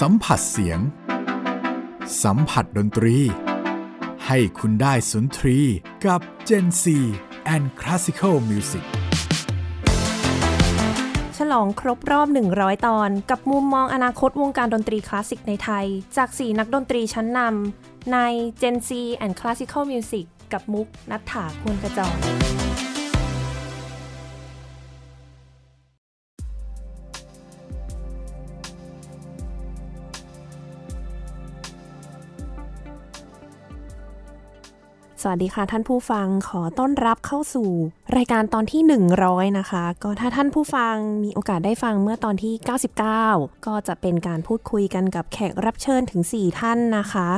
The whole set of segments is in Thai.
สัมผัสเสียง สัมผัสดนตรี ให้คุณได้สุนทรีกับ Gen C and Classical Music ฉลองครบรอบ 100 ตอน กับมุมมองอนาคตวงการดนตรีคลาสสิกในไทย จาก 4 นักดนตรีชั้นนำใน Gen C and Classical Music กับมุกนัฐถาควรกระจอก วัสดีค่ะท่านผู้ฟังขอต้อนรับเข้าสู่รายการตอนที่ 100 นะคะ ก็ถ้าท่านผู้ฟังมีโอกาสได้ฟังเมื่อตอนที่ 99 ก็จะเป็นการพูดคุยกันกับแขกรับเชิญถึง 4 ท่านนะคะ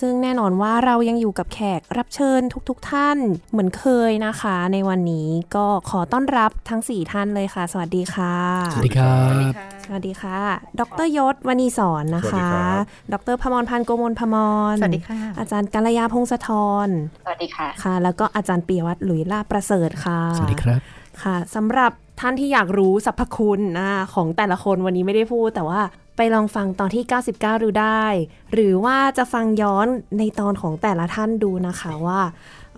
ซึ่งแน่นอนว่าเรายังอยู่กับแขกรับเชิญทุกๆทท่านเหมือนเคยนะคะ ในวันนี้ก็ขอต้อนรับทั้ง 4 ท่านเลยค่ะ สวัสดีค่ะ สวัสดีครับ สวัสดีค่ะ ดรยศวณีสอนนะคะ ดรพมรพันธ์โกมลพมร สวัสดีค่ะ อาจารย์กัลยาพงศธร สวัสดีค่ะ ค่ะ แล้วก็อาจารย์เปียวัตรหลุยลาประเสริฐค่ะสวัสดีครับ ค่ะสำหรับท่านที่อยากรู้สรรพคุณนะของแต่ละคนวันนี้ไม่ได้พูด แต่ว่าไปลองฟังตอนที่ 99 ดูได้ หรือว่าจะฟังย้อนในตอนของแต่ละท่านดูนะคะว่า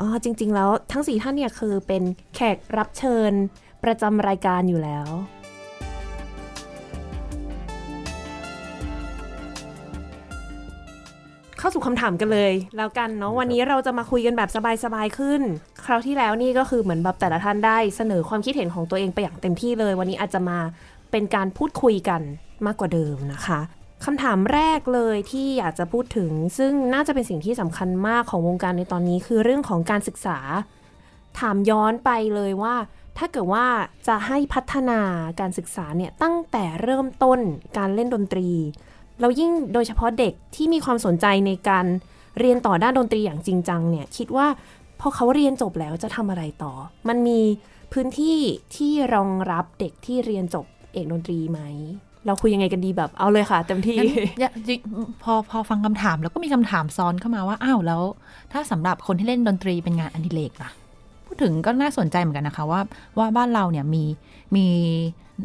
อ๋อจริง ๆ แล้วทั้ง 4 ท่านเนี่ยคือเป็นแขกรับเชิญประจำรายการอยู่แล้ว เข้าสู่คำถามกันเลย แล้วกันเนาะวันนี้เราจะมาคุยกันแบบสบายๆขึ้น คราวที่แล้วนี่ก็คือเหมือนแบบแต่ละท่านได้เสนอความคิดเห็นของตัวเองไปอย่างเต็มที่เลย วันนี้อาจจะมาเป็นการพูดคุยกันมากกว่าเดิมนะคะคำถามแรกเลยที่อยากจะพูดถึง ซึ่งน่าจะเป็นสิ่งที่สำคัญมากของวงการในตอนนี้คือเรื่องของการศึกษา ถามย้อนไปเลยว่า ถ้าเกิดว่าจะให้พัฒนาการศึกษาเนี่ยตั้งแต่เริ่มต้นการเล่นดนตรี เรายิ่งโดยเฉพาะเด็กที่มีความสนใจในการเรียนต่อด้านดนตรีอย่างจริงจังเนี่ยคิดว่าพอเขาเรียนจบแล้วจะทำอะไรต่อ มันมีพื้นที่ที่รองรับเด็กที่เรียนจบเอกดนตรีไหม เราคุยยังไงกันดีแบบเอาเลยค่ะเต็มที่งั้นอย่าจริงพอพอฟังคำถามแล้วก็มีคำถามซ้อนเข้ามาว่าอ้าวแล้ว ถ้าสำหรับคนที่เล่นดนตรีเป็นงานอดิเรกล่ะ พูดถึงก็น่าสนใจเหมือนกันนะคะว่าว่าบ้านเราเนี่ยมีมี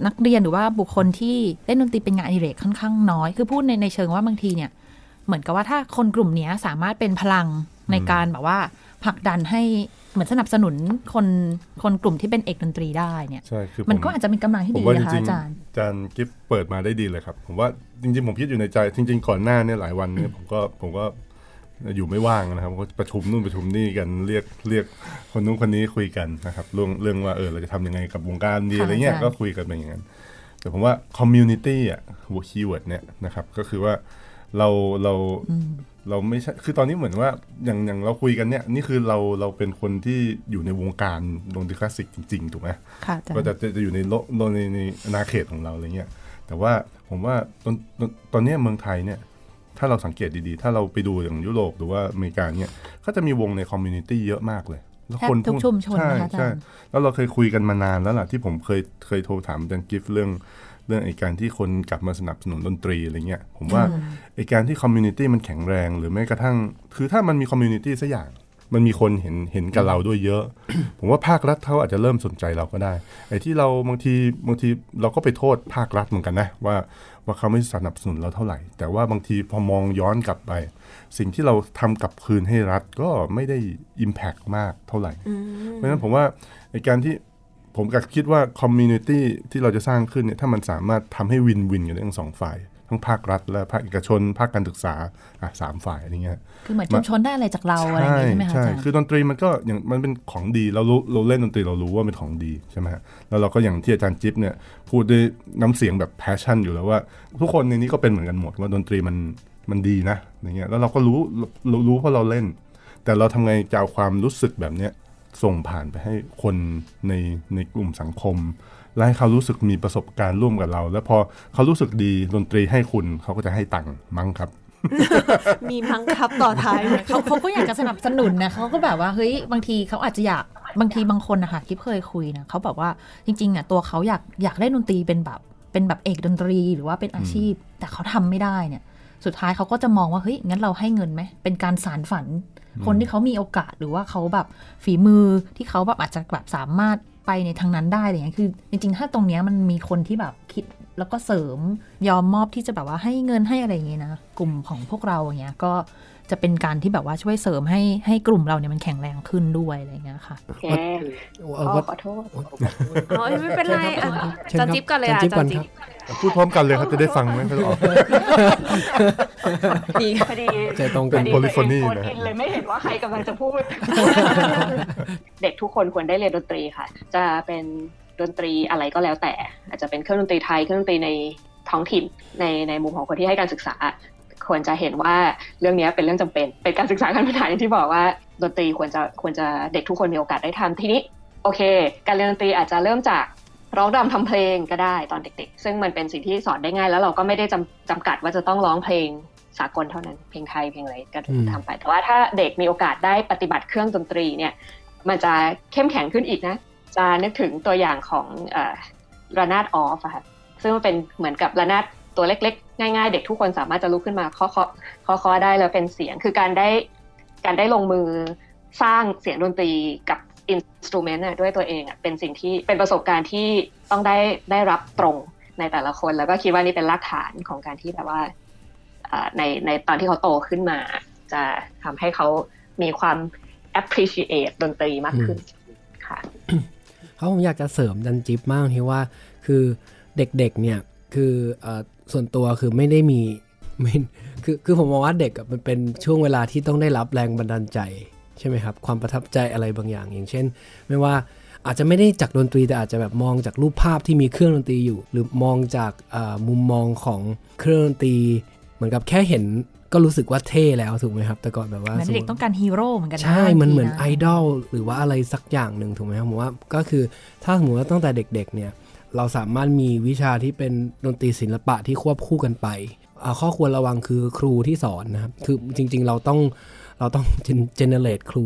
นักเรียนหรือว่าบุคคลที่เล่นดนตรีเป็นงานอดิเรกค่อนข้างน้อย คือพูดในในเชิงว่าบางทีเนี่ย เหมือนกับว่าถ้าคนกลุ่มเนี้ยสามารถเป็นพลังในการแบบว่าผลักดันให้เหมือนสนับสนุนคนคนกลุ่มที่เป็นเอกดนตรีได้เนี่ยใช่คือมันผก็อาจจะเป็นกำลังที่ผมดีว่าจนะคะริงอาๆจารย์อาจารย์กิฟเปิดมาได้ดีเลยครับ ผมว่าจริงๆ ผมคิดอยู่ในใจ จริง ๆ ก่อนหน้าเนี่ยหลายวันเนี่ยผมก็ผมก็ อยู่ไม่ว่างนะครับผมก็ประชุมนู่นประชุมนี่กันเรียกเรียกคนนู้นคนนี้คุยกันนะครับเรื่องเรื่องว่าเออเราจะทำยังไงกับวงการดีค่ะอะไรเงี้ยอาจารย์ก็คุยกันไปอย่างนั้นแต่ผมว่า community อะหัว keyword เนี่ยนะครับก็คือว่าเราเราเราไม่ใช่ คือตอนนี้เหมือนว่าอย่างอย่างเราคุยกันเนี่ย นี่คือเราเราเป็นคนที่อยู่ในวงการดนตรีคลาสสิกจริง ๆ ถูกไหมค่ะอาจารย์ก็จะจะจะอยู่ในโลกในในอาณาเขตของเราอะไรเงี้ย แต่ว่าผมว่าตอนตอนตอนเนี้ยเมืองไทยเนี่ย ถ้าเราสังเกตดีๆ ถ้าเราไปดูอย่างยุโรปหรือว่าอเมริกาเนี่ยก็จะมีวงใน community เยอะมากเลยแล้วแทบคนทุกชุมชนใช่นะคะอาจารย์ใช่แล้วเราเคยคุยกันมานานแล้วล่ะที่ผมเคยเคยโทรถามอาจารย์กิฟต์เรื่องเรื่องไอ้การที่คนกลับมาสนับสนุนดนตรีอะไรเงี้ยผมว่าไอ้การที่ community มันแข็งแรง หรือแม้กระทั่ง คือถ้ามันมี community สักอย่าง มันมีคนเห็นเห็นกับเราด้วยเยอะ ผมว่าภาครัฐเขาอาจจะเริ่มสนใจเราก็ได้ไอ้ที่เราบางทีบางทีเราก็ไปโทษภาครัฐเหมือนกันนะว่าว่าเขาไม่สนับสนุนเราเท่าไหร่ แต่ว่าบางทีพอมองย้อนกลับไป สิ่งที่เราทำกลับคืนให้รัฐก็ไม่ได้ Impact มากเท่าไหร่ เพราะฉะนั้นผมว่าในการที่ผมก็คิดว่า community ที่เราจะสร้างขึ้นเนี่ยถ้ามันสามารถทำให้ win-win กันทั้งสองฝ่าย ทั้งภาครัฐ และภาคเอกชน ภาคการศึกษาอะสามฝ่ายอะไรเงี้ยคือเหมือนชุมชนได้อะไรจากเราอะไรอย่างงี้ใช่ไหมคะอาใช่จารย์คือดนตรีมันก็อย่างมันเป็นของดีเรารู้เราเล่นดนตรีเรารู้ว่าเป็นของดีใช่ไหมฮะแล้วเราก็อย่างที่อาจารย์จิ๊บเนี่ยพูดด้วยน้ำเสียงแบบ passion อยู่แล้วว่า ทุกคนในนี้ก็เป็นเหมือนกันหมดว่าดนตรีมันมันดีนะอย่างเงี้ยแล้วเราก็รู้รู้รู้เพราะเราเล่น แต่เราทำไงจะเอาความรู้สึกแบบเนี้ยส่งผ่านไปให้คนในในกลุ่มสังคม และให้เขารู้สึกมีประสบการณ์ร่วมกับเรา แล้วพอเขารู้สึกดีดนตรีให้คุณเขาก็จะให้ตังค์มั้งครับ มีมังคับต่อท้ายไหมเขาเขาก็อยากจะสนับสนุนนะเขาก็แบบว่าเฮ้ยบางทีเขาอาจจะอยากบางทีบางคนนะคะกิ๊บเคยคุยนะเขาแบบว่าจริงๆอะตัวเขาอยากอยากเล่นดนตรีเป็นแบบเป็นแบบเอกดนตรีหรือว่าเป็นอาชีพ แต่เขาทำไม่ได้เนี่ย สุดท้ายเขาก็จะมองว่าเฮ้ยงั้นเราให้เงินไหมเป็นการสารฝัน คนที่เขามีโอกาสหรือว่าเขาแบบฝีมือที่เขาแบบอาจจะแบบสามารถ ไปในทางนั้นได้อะไรเงี้ยคือ จริงๆ ถ้าตรงเนี้ยมันมีคนที่แบบคิดแล้วก็เสริมยอมมอบที่จะแบบว่าให้เงินให้อะไรอย่างเงี้ยนะ กลุ่มของพวกเราอย่างเงี้ยก็ จะเป็นการที่แบบว่าช่วยเสริมให้ให้กลุ่มเราเนี่ยมันแข็งแรงขึ้นด้วยอะไรอย่างเงี้ยค่ะโอเคเอออ๋อว่าขอโทษอ๋อไม่เป็นไรอะเชิญจันครับจิ๊บก่อนเลยจัอะนจิ๊บจัก่อนนจิ๊ครับบพูดพร้อมกันเลยครับจะได้ฟังไหมครับออกดีพอดีใจตรงเป็กันน polyphony ตัวเองโฟนนะอินเลยไม่เห็นว่าใครกำลังจะพูด เด็กทุกคนควรได้เรียนดนตรีค่ะ จะเป็นดนตรีอะไรก็แล้วแต่ อาจจะเป็นเครื่องดนตรีไทยเครื่องดนตรีในท้องถิ่นในในมุมของคนที่ให้การศึกษา ควรจะเห็นว่าเรื่องนี้เป็นเรื่องจำเป็น เป็นการศึกษาขั้นพื้นฐานอย่างที่บอกว่าดนตรีควรจะควรจะเด็กทุกคนมีโอกาสได้ทำทีนี้โอเค การเรียนดนตรีอาจจะเริ่มจากร้องรำทำเพลงก็ได้ตอนเด็กๆ ซึ่งมันเป็นสิ่งที่สอนได้ง่าย แล้วเราก็ไม่ได้จำจำกัดว่าจะต้องร้องเพลงสากลเท่านั้น เพลงไทยเพลงอะไรก็อืมทำไป แต่ว่าถ้าเด็กมีโอกาสได้ปฏิบัติเครื่องดนตรีเนี่ย มันจะเข้มแข็งขึ้นอีกนะ จะนึกถึงตัวอย่างของเอ่อระนาดออฟอะค่ะ ซึ่งมันเป็นเหมือนกับระนาด ตัวเล็กๆ ง่าย ๆ เด็กทุกคนสามารถจะลุกขึ้นมาเคาะเคาะเคาะเคาะได้แล้วเป็นเสียง คือการได้การได้ลงมือสร้างเสียงดนตรีกับอินสตูเมนต์ด้วยตัวเองอะเป็นสิ่งที่เป็นประสบการณ์ที่ต้องได้ได้รับตรงในแต่ละคน แล้วก็คิดว่านี่เป็นรากฐานของการที่แบบว่าอ่าในในตอนที่เขาโตขึ้นมา จะทำให้เขามีความ appreciate ดนตรีมากขึ้นค่ะเขาผมอยากจะเสริมจันจิ๊บมากที่ว่าคือเด็กๆเนี่ยคือเออ ส่วนตัวคือไม่ได้มีไม่คือคือผมมองว่าเด็กอะมันเป็นช่วงเวลาที่ต้องได้รับแรงบันดาลใจใช่ไหมครับ ความประทับใจอะไรบางอย่าง อย่างเช่น ไม่ว่าอาจจะไม่ได้จากดนตรีแต่อาจจะแบบมองจากรูปภาพที่มีเครื่องดนตรีอยู่ หรือมองจากเอ่อมุมมองของเครื่องดนตรี เหมือนกับแค่เห็นก็รู้สึกว่าเท่แล้วถูกไหมครับ แต่ก่อนแบบว่าเหมือนสมเด็มุกติต้องการฮีโร่เหมือนกันนะใช่ มันเหมือนบางทีะไอดอลหรือว่าอะไรสักอย่างหนึ่งถูกไหมครับผมว่าก็คือถ้าสมมติว่าตั้งแต่เด็ก ๆ เนี่ย เราสามารถมีวิชาที่เป็นดนตรีศิลปะที่ควบคู่กันไป ข้อควรระวังคือครูที่สอนนะครับ คือจริง ๆ เราต้องเราต้องเจเนเรตครู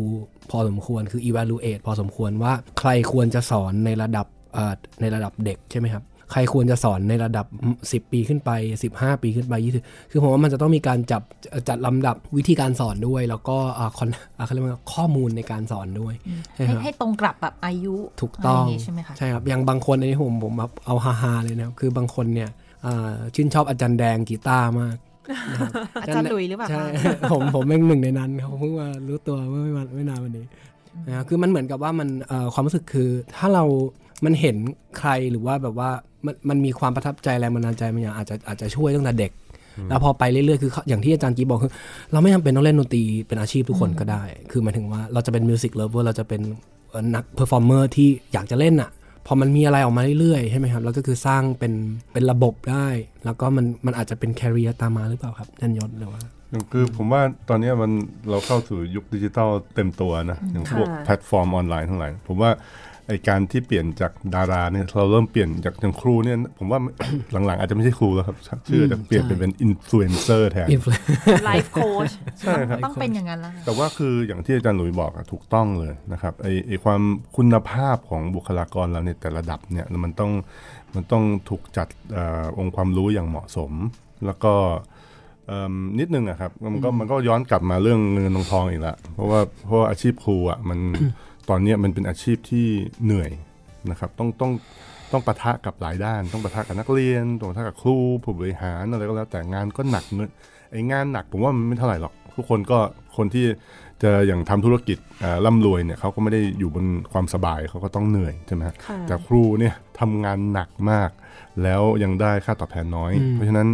พอสมควรคือ evaluate พอสมควรว่าใครควรจะสอนในระดับในระดับเด็กใช่ไหมครับ ใครควรจะสอนในระดับ 10 ปีขึ้นไป 15 ปีขึ้นไป20คือผมว่ามันจะต้องมีการจับจัดลำดับวิธีการสอนด้วย แล้วก็อ่าคอนอ่าเขาเรียกว่าข้อมูลในการสอนด้วยใช่คให้รับให้ตรงกับแบบอายุถูกต้องะไรย่างี้ใช่ไหมคะใช่ครับอย่างบางคนอันนี้ผมผมแบบเอาฮาๆเลยนะครับคือบางคนเนี่ยอ่าชื่นชอบอาจารย์แดงกีตาร์มากนะครับอาจารย์หลุยหรือเปล่าใช่คะผมผมเป็นหนึ่งในนั้นครับผมเพิ่งมารู้ตัวเมื่อไม่มาไม่นานวันนี้นะครับคือมันเหมือนกับว่ามันเอ่อความรู้สึกคือถ้าเรา มันเห็นใครหรือว่าแบบว่ามันมันมีความประทับใจแรงบันดาลใจมันอย่างอาจจะอาจจะช่วยตั้งแต่เด็ก แล้วพอไปเรื่อยๆคือเขาอย่างที่อาจารย์กีบอกคือ เราไม่จำเป็นต้องเล่นดนตรีเป็นอาชีพทุกคนก็ได้ คือหมายถึงว่าเราจะเป็น music lover เราจะเป็นเอ่อนัก performer ที่อยากจะเล่นอะพอมันมีอะไรออกมาเรื่อยๆใช่ไหมครับแล้วก็คือสร้างเป็นเป็นระบบได้ แล้วก็มันมันอาจจะเป็น career ตามมาหรือเปล่าครับนันยศหรือว่าคือผมว่าตอนนี้มันเราเข้าสู่ยุคดิจิตอลเต็มตัวนะอย่างพวกค่ะแพลตฟอร์มออนไลน์ทั้งหลายผมว่า ไอการที่เปลี่ยนจากดาราเนี่ยเราเริ่มเปลี่ยนจากอย่างครูเนี่ยผมว่าหลังๆ อาจจะไม่ใช่ครูแล้วครับชื่ออาจจะเปลี่ยนเป็นเป็นอินฟลูเอนเซอร์แทนไลฟ์โค้ชใช่ครับต้องเป็นอย่างนั้นแล้วแต่ว่าคืออย่างที่อาจารย์หลุยบอกอะถูกต้องเลยนะครับไอไอความคุณภาพของบุคลากรเราในแต่ละระดับเนี่ยมันต้องมันต้องถูกจัดเออองค์ความรู้อย่างเหมาะสม แล้วก็เอิ่มนิดนึงอะครับมันก็มันก็ย้อนกลับมาเรื่องเงินทองทองอีกละเพราะว่าเพราะว่าอาชีพครูอะมัน ตอนเนี้ยมันเป็นอาชีพที่เหนื่อยนะครับต้องต้องต้องปะทะกับหลายด้าน ต้องปะทะกับนักเรียนต้องปะทะกับครูผู้บริหารอะไรก็แล้วแต่งานก็หนักเงินไอ้งานหนักผมว่ามันไม่เท่าไหร่หรอก ทุกคนก็คนที่จะอย่างทำธุรกิจเอ่อร่ำรวยเนี่ยเขาก็ไม่ได้อยู่บนความสบายเขาก็ต้องเหนื่อยใช่ไหมฮะค่ะแต่ครูเนี่ยทำงานหนักมาก แล้วยังได้ค่าตอบแทนน้อยอืมเพราะฉะนั้น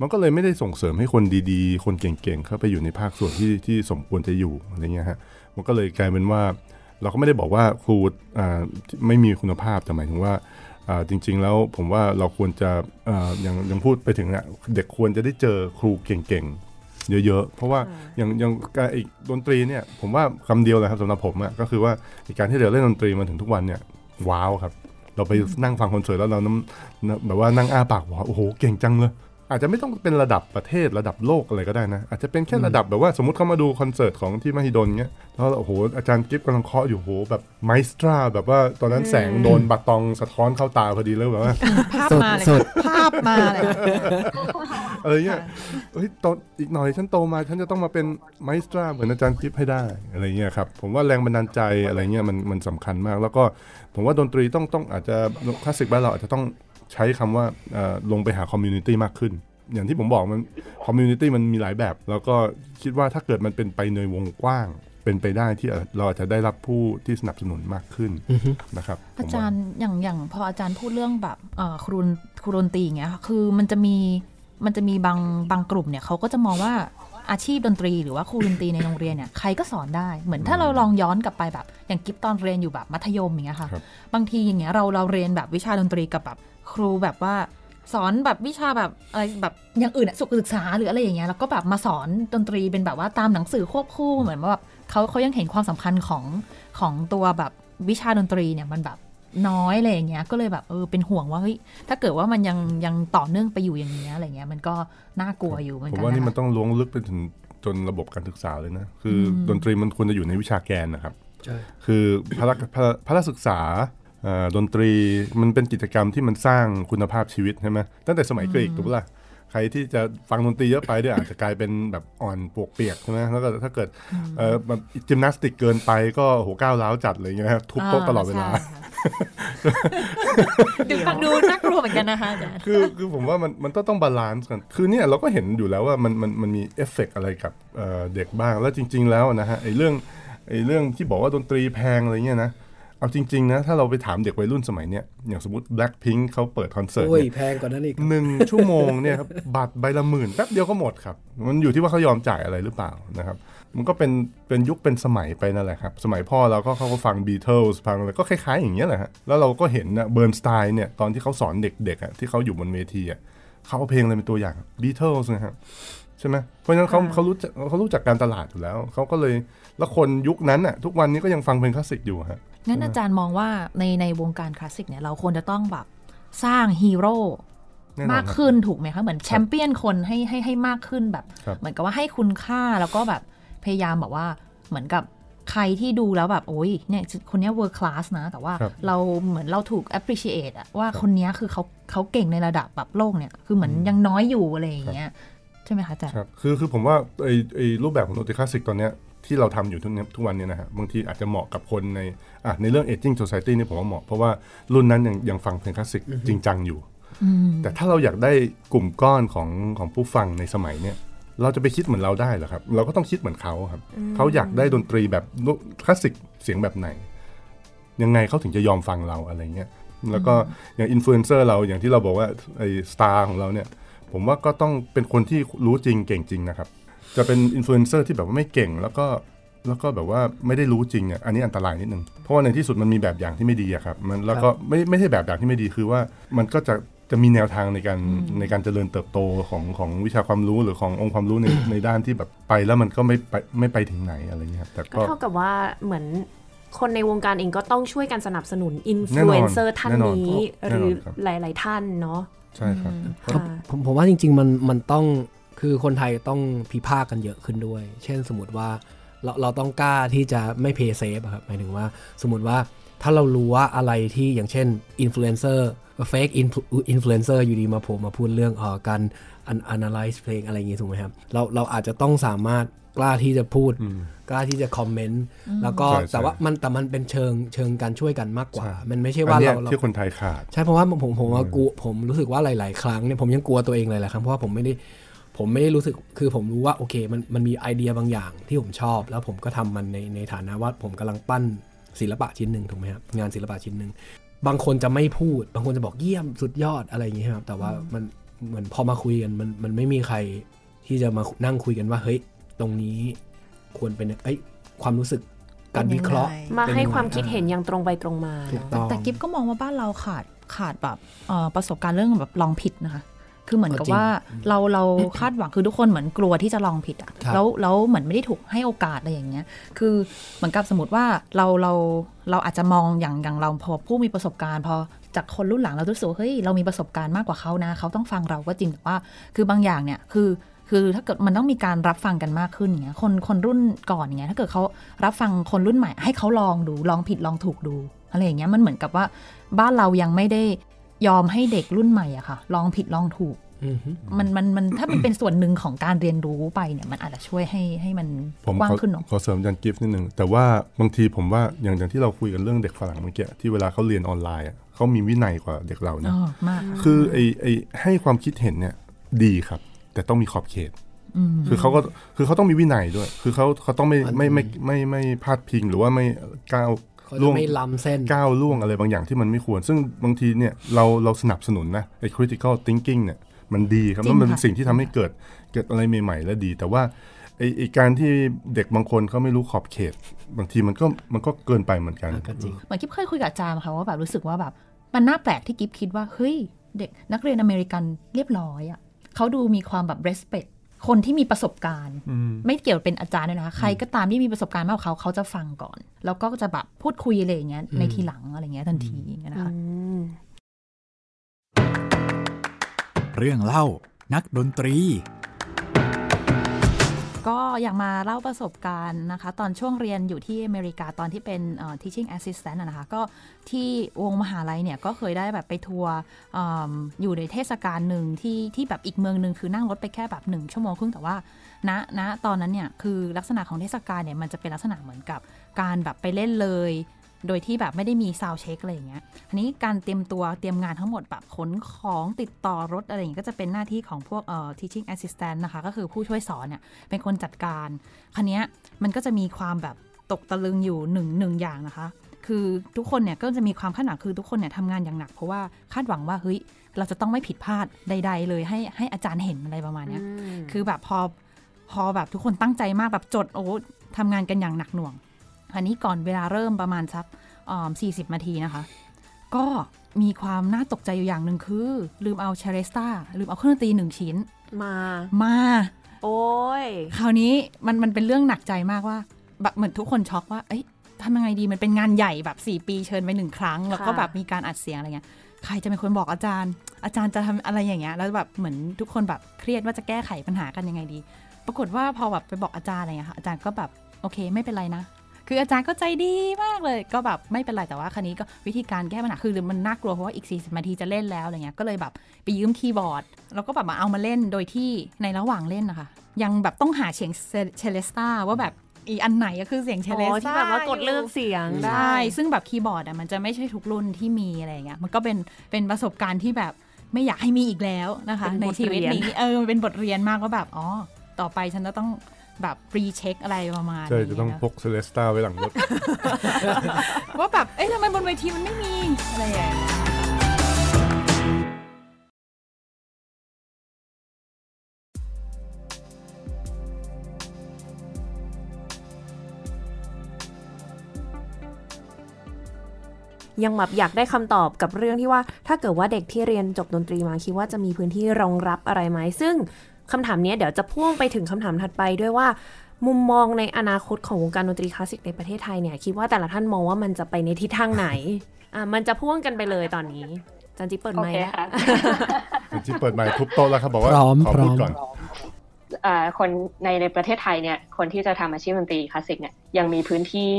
มันก็เลยไม่ได้ส่งเสริมให้คนดีๆ คนเก่งๆเข้าไปอยู่ในภาคส่วนที่ที่สมควรจะอยู่อะไรเงี้ยฮะมันก็เลยกลายเป็นว่า เราก็ไม่ได้บอกว่าครูอ่าไม่มีคุณภาพแต่หมายถึงว่าอ่าจริง ๆ แล้วผมว่าเราควรจะอ่าอย่างอย่างพูดไปถึงเนี่ยเด็กควรจะได้เจอครูเก่งๆ เยอะๆ เพราะว่าอย่างอย่างการอีกดนตรีเนี่ยผมว่าคำเดียวเลยครับสำหรับผมอะก็คือว่าอีกการที่เราเล่นดนตรีมาถึงทุกวันเนี่ยว้าวครับ เราไปนั่งฟังคอนเสิร์ตแล้วเราน้ำน้ำแบบว่านั่งอ้าปากว้าวโอ้โหเก่งจังเลย อาจจะไม่ต้องเป็นระดับประเทศระดับโลกอะไรก็ได้นะ อาจจะเป็นแค่ระดับแบบว่าสมมติเขามาดูคอนเสิร์ตของที่มหิดลเงี้ยแล้วโอ้โหอาจารย์กิฟต์กำลังเคาะอยู่โอ้โหแบบไมสตราแบบว่าตอนนั้นแสงโดนบัตตองสะท้อนเข้าตาพอดีแล้วแบบว่าภาพสดมาเลยสดภาพมาเลยอะไรเงี้ยเฮ้ยตอนอีกหน่อยฉันโตมาฉันจะต้องมาเป็นไมสตราเหมือนอาจารย์กิฟต์ให้ได้อะไรเงี้ยครับผมว่าแรงบันดาลใจอะไรเงี้ยมันมันสำคัญมาก แล้วก็ผมว่าดนตรีต้องต้องอาจจะคลาสสิกบ้านเราอาจจะต้อง ใช้คำว่าเอ่อลงไปหา community มากขึ้น อย่างที่ผมบอกมัน community มันมีหลายแบบ แล้วก็คิดว่าถ้าเกิดมันเป็นไปในวงกว้าง เป็นไปได้ที่เราอาจจะได้รับผู้ที่สนับสนุนมากขึ้นนะครับผมอาว่าจารย์อย่างอย่างพออาจารย์พูดเรื่องแบบเอ่อครูครูดนตรีอย่างเงี้ยค่ะคือมันจะมีมันจะมีบางบางกลุ่มเนี่ยเขาก็จะมองว่าอาชีพดนตรีหรือว่าครูดนตรีในโรงเรียนเนี่ยใครก็สอนได้เหมือนถ้าเราลองย้อนกลับไปแบบ อย่างกิฟตอนเรียนอยู่แบบมัธยมอย่างเงี้ยค่ะครับบางทีอย่างเงี้ยเราเราเรียนแบบวิชาดนตรีกับแบบ ครูแบบว่าสอนแบบวิชาแบบอะไรแบบอย่างอื่นอะสุขศึกษาหรืออะไรอย่างเงี้ยแล้วก็แบบมาสอนดนตรีเป็นแบบว่าตามหนังสือควบคู่เหมือนว่าแบบเขาเขายังเห็นความสำคัญของของตัวแบบวิชาดนตรีเนี่ยมันแบบน้อยอะไรอย่างเงี้ยก็เลยแบบเออเป็นห่วงว่าเฮ้ยถ้าเกิดว่ามันยังยังต่อเนื่องไปอยู่อย่างเงี้ยอะไรเงี้ยมันก็น่ากลัวอยู่เหมือนผมกันว่านี่นะคะมันต้องล้วงลึกไปถึงจนระบบการศึกษาเลยนะคืออดนตรีมันควรจะอยู่ในวิชาแกนนะครับใช่คือพละพละพละศึกษาเอ่อ ดนตรีมันเป็นกิจกรรมที่มันสร้างคุณภาพชีวิตใช่ไหมตั้งแต่สมัยกรีกถูกปะล่ะใครที่จะฟังดนตรีเยอะไปเนี่ยอาจจะกลายเป็นแบบอ่อนปวกเปียกใช่ไหมแล้วก็ถ้าเกิดเออแบบจิมนาสติกเกินไปก็โหก้าวร้าวจัดเลยางเงี้ยนะครับทุบโต๊ะตลอดเวลาใช่ค่ะดูฟังดูน่ากลัวเหมือนกันนะคะอาจารย์คือคือผมว่ามันมันต้องต้อง balance กัน คือเนี่ยเราก็เห็นอยู่แล้วว่ามันมันมันมีเอฟเฟกต์อะไรกับเอ่อเด็กบ้างแล้วจริง ๆ แล้วนะฮะไอ้เรื่องไอ้เรื่องที่บอกว่าดนตรีแพงอะไรเงี้ยนะ เอาจริง ๆ นะ ถ้าเราไปถามเด็กวัยรุ่นสมัยเนี้ยอย่างสมมติ Blackpink เขาเปิดคอนเสิร์ตโอ้ยเนี่ยแพงกว่านั้นอีกหนึ่งชั่วโมงเนี่ยครับบัตรใบละหมื่นแป๊บเดียวก็หมดครับ มันอยู่ที่ว่าเขายอมจ่ายอะไรหรือเปล่านะครับ มันก็เป็นเป็นยุคเป็นสมัยไปนั่นแหละครับ สมัยพ่อเราก็เขาก็ฟัง Beatles ฟังอะไรก็คล้าย ๆ อย่างเงี้ยแหละฮะแล้วเราก็เห็นนะเบิร์นสไตน์เนี่ยตอนที่เขาสอนเด็กๆอะที่เขาอยู่บนเวทีอะเขาเอาเพลงอะไรเป็นตัวอย่าง Beatles นะครับใช่ไหมเพราะฉะนั้นเขาเขารู้จักเขารู้จักการตลาดอยู่แล้ว เขาก็เลย แล้วคนยุคนั้นอะทุกวันนี้ก็ยังฟังเพลงคลาสสิกอยู่ฮะ งั้นอาจารย์มองว่าในในวงการคลาสสิกเนี่ยเราควรจะต้องแบบสร้างฮีโร่แน่นอนครับมากขึ้นถูกไหมคะเหมือนแชมเปี้ยนคนให้ให้ให้มากขึ้นแบบครับเหมือนกับว่าให้คุณค่าแล้วก็แบบพยายามแบบว่าเหมือนกับใครที่ดูแล้วแบบโอ้ยเนี่ยคนเนี้ย world class นะ แต่ว่าครับเราเหมือนเราถูก appreciate อะว่าคนเนี้ยคือเขาเขาเก่งในระดับแบบโลกเนี่ยคือเหมือนยังน้อยอยู่อะไรอย่างเงี้ยใช่ไหมคะอาจารย์ครับคือคือผมว่าไอไอรูปแบบของดนตรีคลาสสิกตอนเนี้ย ที่เราทำอยู่ทุกเนี้ยทุกวันเนี่ยนะฮะบางทีอาจจะเหมาะกับคนในอะในเรื่อง aging society เนี่ยผมว่าเหมาะ เพราะว่ารุ่นนั้นยังยังฟังเพลงคลาสสิกจริงจังอยู่ แต่ถ้าเราอยากได้กลุ่มก้อนของของผู้ฟังในสมัยเนี่ยเราจะไปคิดเหมือนเราได้เหรอครับ เราก็ต้องคิดเหมือนเขาครับ เขาอยากได้ดนตรีแบบคลาสสิกเสียงแบบไหน ยังไงเขาถึงจะยอมฟังเราอะไรเงี้ยแล้วก็อย่างอินฟลูเอนเซอร์เราอย่างที่เราบอกว่าไอ้ star ของเราเนี่ย ผมว่าก็ต้องเป็นคนที่รู้จริงเก่งจริงนะครับ จะเป็นอินฟลูเอนเซอร์ที่แบบว่าไม่เก่ง แล้วก็แล้วก็แบบว่าไม่ได้รู้จริงอะอันนี้อันตรายนิดนึง เพราะว่าในที่สุดมันมีแบบอย่างที่ไม่ดีอะครับมันแล้วก็ไม่ไม่ใช่แบบอย่างที่ไม่ดีคือว่ามันก็จะจะมีแนวทางในการในการเจริญเติบโตของของวิชาความรู้หรือขององค์ความรู้ในในด้านที่แบบไปแล้วมันก็ไม่ไปไม่ไปถึงไหนอะไรเงี้ยครับแต่ก็ก็เท่ากับว่าเหมือนคนในวงการเองก็ต้องช่วยกันสนับสนุนอินฟลูเอนเซอร์แน่นอนท่านนี้แน่นอนครับหรือแน่นอนครับหลาย ๆ ท่านเนาะใช่ครับค่ะผมผมว่าจริง ๆ มันมันต้อง คือคนไทยต้องวิพากษ์กันเยอะขึ้นด้วย เช่นสมมติว่าเราเราต้องกล้าที่จะไม่ play safe ครับ หมายถึงว่าสมมติว่าถ้าเรารู้ว่าอะไรที่อย่างเช่นอินฟลูเอนเซอร์ fake influencer อยู่ดีมาโผล่มาพูดเรื่องเออการ analyze เพลงอะไรอย่างงี้ถูกไหมครับ เราเราอาจจะต้องสามารถกล้าที่จะพูด กล้าที่จะคอมเมนต์แล้วก็ใช่ใช่แต่ว่ามันแต่มันเป็นเชิงเชิงการช่วยกันมากกว่าใช่มันไม่ใช่อัว่านเนี้ยเราเราที่คนไทยขาด ใช่เพราะว่าผมผมว่ากลัวผมรู้สึกว่าหลาย ๆ ครั้งเนี่ยผมยังกลัวตัวเองหลายๆครั้งเพราะว่าผมไม่ได้ ผมไม่ได้รู้สึกคือผมรู้ว่าโอเคมันมันมีไอเดียบางอย่างที่ผมชอบ แล้วผมก็ทำมันในในฐานะว่าผมกำลังปั้นศิลปะชิ้นหนึ่งถูกไหมครับงานศิลปะชิ้นหนึ่งบางคนจะไม่พูด บางคนจะบอกเยี่ยมสุดยอดอะไรอย่างเงี้ยครับแต่ว่ามันเหมือนพอมาคุยกันมันมันไม่มีใครที่จะมานั่งคุยกันว่าเฮ้ยตรงนี้ควรเป็นเอ้ยความรู้สึกการวิเคราะห์มาให้เป็นยังไงความคิดเห็นอย่างตรงไปตรงมาถูกเนาะต้องแต่กิฟก็มองว่าบ้านเราขาดขาดแบบเอ่อประสบการณ์เรื่องแบบลองผิดนะคะ คือเหมือนกับจริงว่าเราเราคาดหวังคือทุกคนเหมือนกลัวที่จะลองผิดอะครับแล้วแล้วเหมือนไม่ได้ถูกให้โอกาสอะไรอย่างเงี้ย คือเหมือนกับสมมติว่าเราเราเราอาจจะมองอย่างอย่างเราพอผู้มีประสบการณ์พอจากคนรุ่นหลังเรารู้สึกว่าเฮ้ยเรามีประสบการณ์มากกว่าเขานะเขาต้องฟังเราก็จริงแต่ว่า คือบางอย่างเนี่ยคือคือถ้าเกิดมันต้องมีการรับฟังกันมากขึ้นอย่างเงี้ยคนคนรุ่นก่อนอย่างเงี้ยถ้าเกิดเขารับฟังคนรุ่นใหม่ ให้เขาลองดูลองผิดลองถูกดูอะไรอย่างเงี้ยมันเหมือนกับว่าบ้านเรายังไม่ได้ ยอมให้เด็กรุ่นใหม่อะค่ะ ลองผิดลองถูกอือฮึมันมันมันถ้ามันเป็นส่วนหนึ่งของการเรียนรู้ไปเนี่ยมันอาจจะช่วยให้ให้มันผมกว้างขอขึ้นเนาะขอเสริมอาจันกิฟต์นิดนึงแต่ว่าบางทีผมว่าอย่างอย่างที่เราคุยกันเรื่องเด็กฝรั่งเมื่อกี้ที่เวลาเขาเรียนออนไลน์อะเขามีวินัยกว่าเด็กเรานะอ๋อมากค่ะคือไอไอให้ความคิดเห็นเนี่ยดีครับ แต่ต้องมีขอบเขตอืมคือเขาก็คือเขาต้องมีวินัยด้วย คือเขาเขาต้องไม่อันไม่ไม่ไม่ไม่พลาดพิงหรือว่าไม่ก้าว เขาจะไม่ล้ำเส้นก้าวล่วงอะไรบางอย่างที่มันไม่ควร ซึ่งบางทีเนี่ยเราเราสนับสนุนนะไอ้ critical thinking เนี่ยมันดีครับจริแล้วงมันเป็นค่ะสิ่งที่ทำให้เกิดเกิดอะไรใหม่ๆและดี แต่ว่าไอ้ไอ้การที่เด็กบางคนเขาไม่รู้ขอบเขต บางทีมันก็มันก็เกินไปเหมือนกันอะก็จริงเหมือนกิ๊บเคยคุยกับอาจารย์ค่ะว่าแบบรู้สึกว่าแบบมันน่าแปลกที่กิ๊บคิดว่าเฮ้ยเด็กนักเรียนอเมริกันเรียบร้อยอะ่ะเขาดูมีความแบบ respect คนที่มีประสบการณ์อืมไม่เกี่ยวเป็นอาจารย์ด้วยนะคะใครก็ตามที่มีประสบการณ์มากกว่าเขาเขาจะฟังก่อน แล้วก็จะแบบพูดคุยอะไรอย่างเงี้ยในทีหลังอะไรเงี้ยทันทีอย่างเงี้ยนะคะอืมเรื่องเล่านักดนตรี ก็อยากมาเล่าประสบการณ์นะคะ ตอนช่วงเรียนอยู่ที่อเมริกาตอนที่เป็นเอ่อ teaching assistant นะคะ ก็ที่วงมหาลัยเนี่ย ก็เคยได้แบบไปทัวร์อืมอยู่ในเทศกาลหนึ่งที่ที่แบบอีกเมืองหนึ่งคือนั่งรถไปแค่แบบหนึ่งชั่วโมงครึ่งแต่ว่าณณตอนนั้นเนี่ย คือลักษณะของเทศกาลเนี่ย มันจะเป็นลักษณะเหมือนกับการแบบไปเล่นเลย โดยที่แบบไม่ได้มีซาวเช็คอะไรอย่างเงี้ยอันนี้การเตรียมตัวเตรียมงานทั้งหมดแบบขนของติดต่อรถอะไรอย่างเงี้ยก็จะเป็นหน้าที่ของพวกเอ่อ teaching assistant นะคะ ก็คือผู้ช่วยสอนเนี่ยเป็นคนจัดการ คันนี้ยมันก็จะมีความแบบตกตะลึงอยู่หนึ่งหนึ่งอย่างนะคะ คือทุกคนเนี่ยก็จะมีความคาดหวังคือทุกคนเนี่ยทำงานอย่างหนัก เพราะว่าคาดหวังว่าเฮ้ยเราจะต้องไม่ผิดพลาดใด ๆ เลยให้ให้อาจารย์เห็นอะไรประมาณเนี้ยคือแบบพอพอแบบทุกคนตั้งใจมากแบบจดโอ้ทำงานกันอย่างหนักหน่วง อันนี้ก่อนเวลาเริ่มประมาณสักสี่สิบนาทีนะคะ ก็มีความน่าตกใจอยู่อย่างหนึ่งคือ ลืมเอาเชเรสตาลืมเอาเครื่องดนตรีหนึ่งชิ้น มามา โอ้ยคราวนี้มันมันเป็นเรื่องหนักใจมากว่าแบบเหมือนทุกคนช็อกว่าเอ้ยทำยังไงดีมันเป็นงานใหญ่แบบ 4 ปีเชิญไปหนึ่งครั้ง แล้วก็ค่ะแบบมีการอัดเสียงอะไรเงี้ยใครจะเป็นคนบอกอาจารย์ อาจารย์จะทำอะไรอย่างเงี้ยแล้วแบบเหมือนทุกคนแบบเครียดว่าจะแก้ไขปัญหากันยังไงดี ปรากฏว่าพอแบบไปบอกอาจารย์อะไรเงี้ยค่ะอาจารย์ก็แบบโอเคไม่เป็นไรนะ คืออาจารย์ก็ใจดีมากเลย ก็แบบไม่เป็นไรแต่ว่าคราวนี้ก็วิธีการแก้ปัญหาคือมันน่ากลัวเพราะว่าอีก 40นาทีจะเล่นแล้วอะไรเงี้ยก็เลยแบบไปยืมคีย์บอร์ด แล้วก็แบบมาเอามาเล่นโดยที่ในระหว่างเล่นนะคะยังแบบต้องหาเสียงเชเลสตาว่าแบบอีอันไหนก็คือเสียงเชอ๋เลสอตาที่แบบว่ากดเลือกเสียงได้ใช่ซึ่งแบบคีย์บอร์ดอะมันจะไม่ใช่ทุกรุ่นที่มีอะไรอย่างเงี้ยมันก็เป็นเป็นประสบการณ์ที่แบบไม่อยากให้มีอีกแล้วนะคะเป็นในบทชีวิตเรียนนี้เออมันเป็นบทเรียนมากว่าแบบอ๋อต่อไปฉันจะต้อง แบบรีเช็คอะไรประมาณใช่นี้จะต้องพกเซเลสตาไว้หลังรถว่าแบบ เอ๊ะทำไมบนเวทีมันไม่มีอะไรอย่างเงี้ยยังแบบอยากได้คำตอบกับเรื่องที่ว่า ถ้าเกิดว่าเด็กที่เรียนจบดนตรีมาคิดว่าจะมีพื้นที่รองรับอะไรไหมซึ่ง คำถามเนี้ยเดี๋ยวจะพ่วงไปถึงคำถามถัดไปด้วยว่า มุมมองในอนาคตของวงการดนตรีคลาสสิกในประเทศไทยเนี่ย คิดว่าแต่ละท่านมองว่ามันจะไปในทิศทางไหน อะมันจะพ่วงกันไปเลยตอนนี้ จารย์จิ๊บเปิดไมค์โอเคแล้วค่ะที่เปิดไมค์ทุบโต๊ะแล้วครับบอกว่าพร้อมขอพูดพร้อมก่อนอ่าคนในในประเทศไทยเนี่ยคนที่จะทำอาชีพดนตรีคลาสสิกเนี่ยยังมีพื้นที่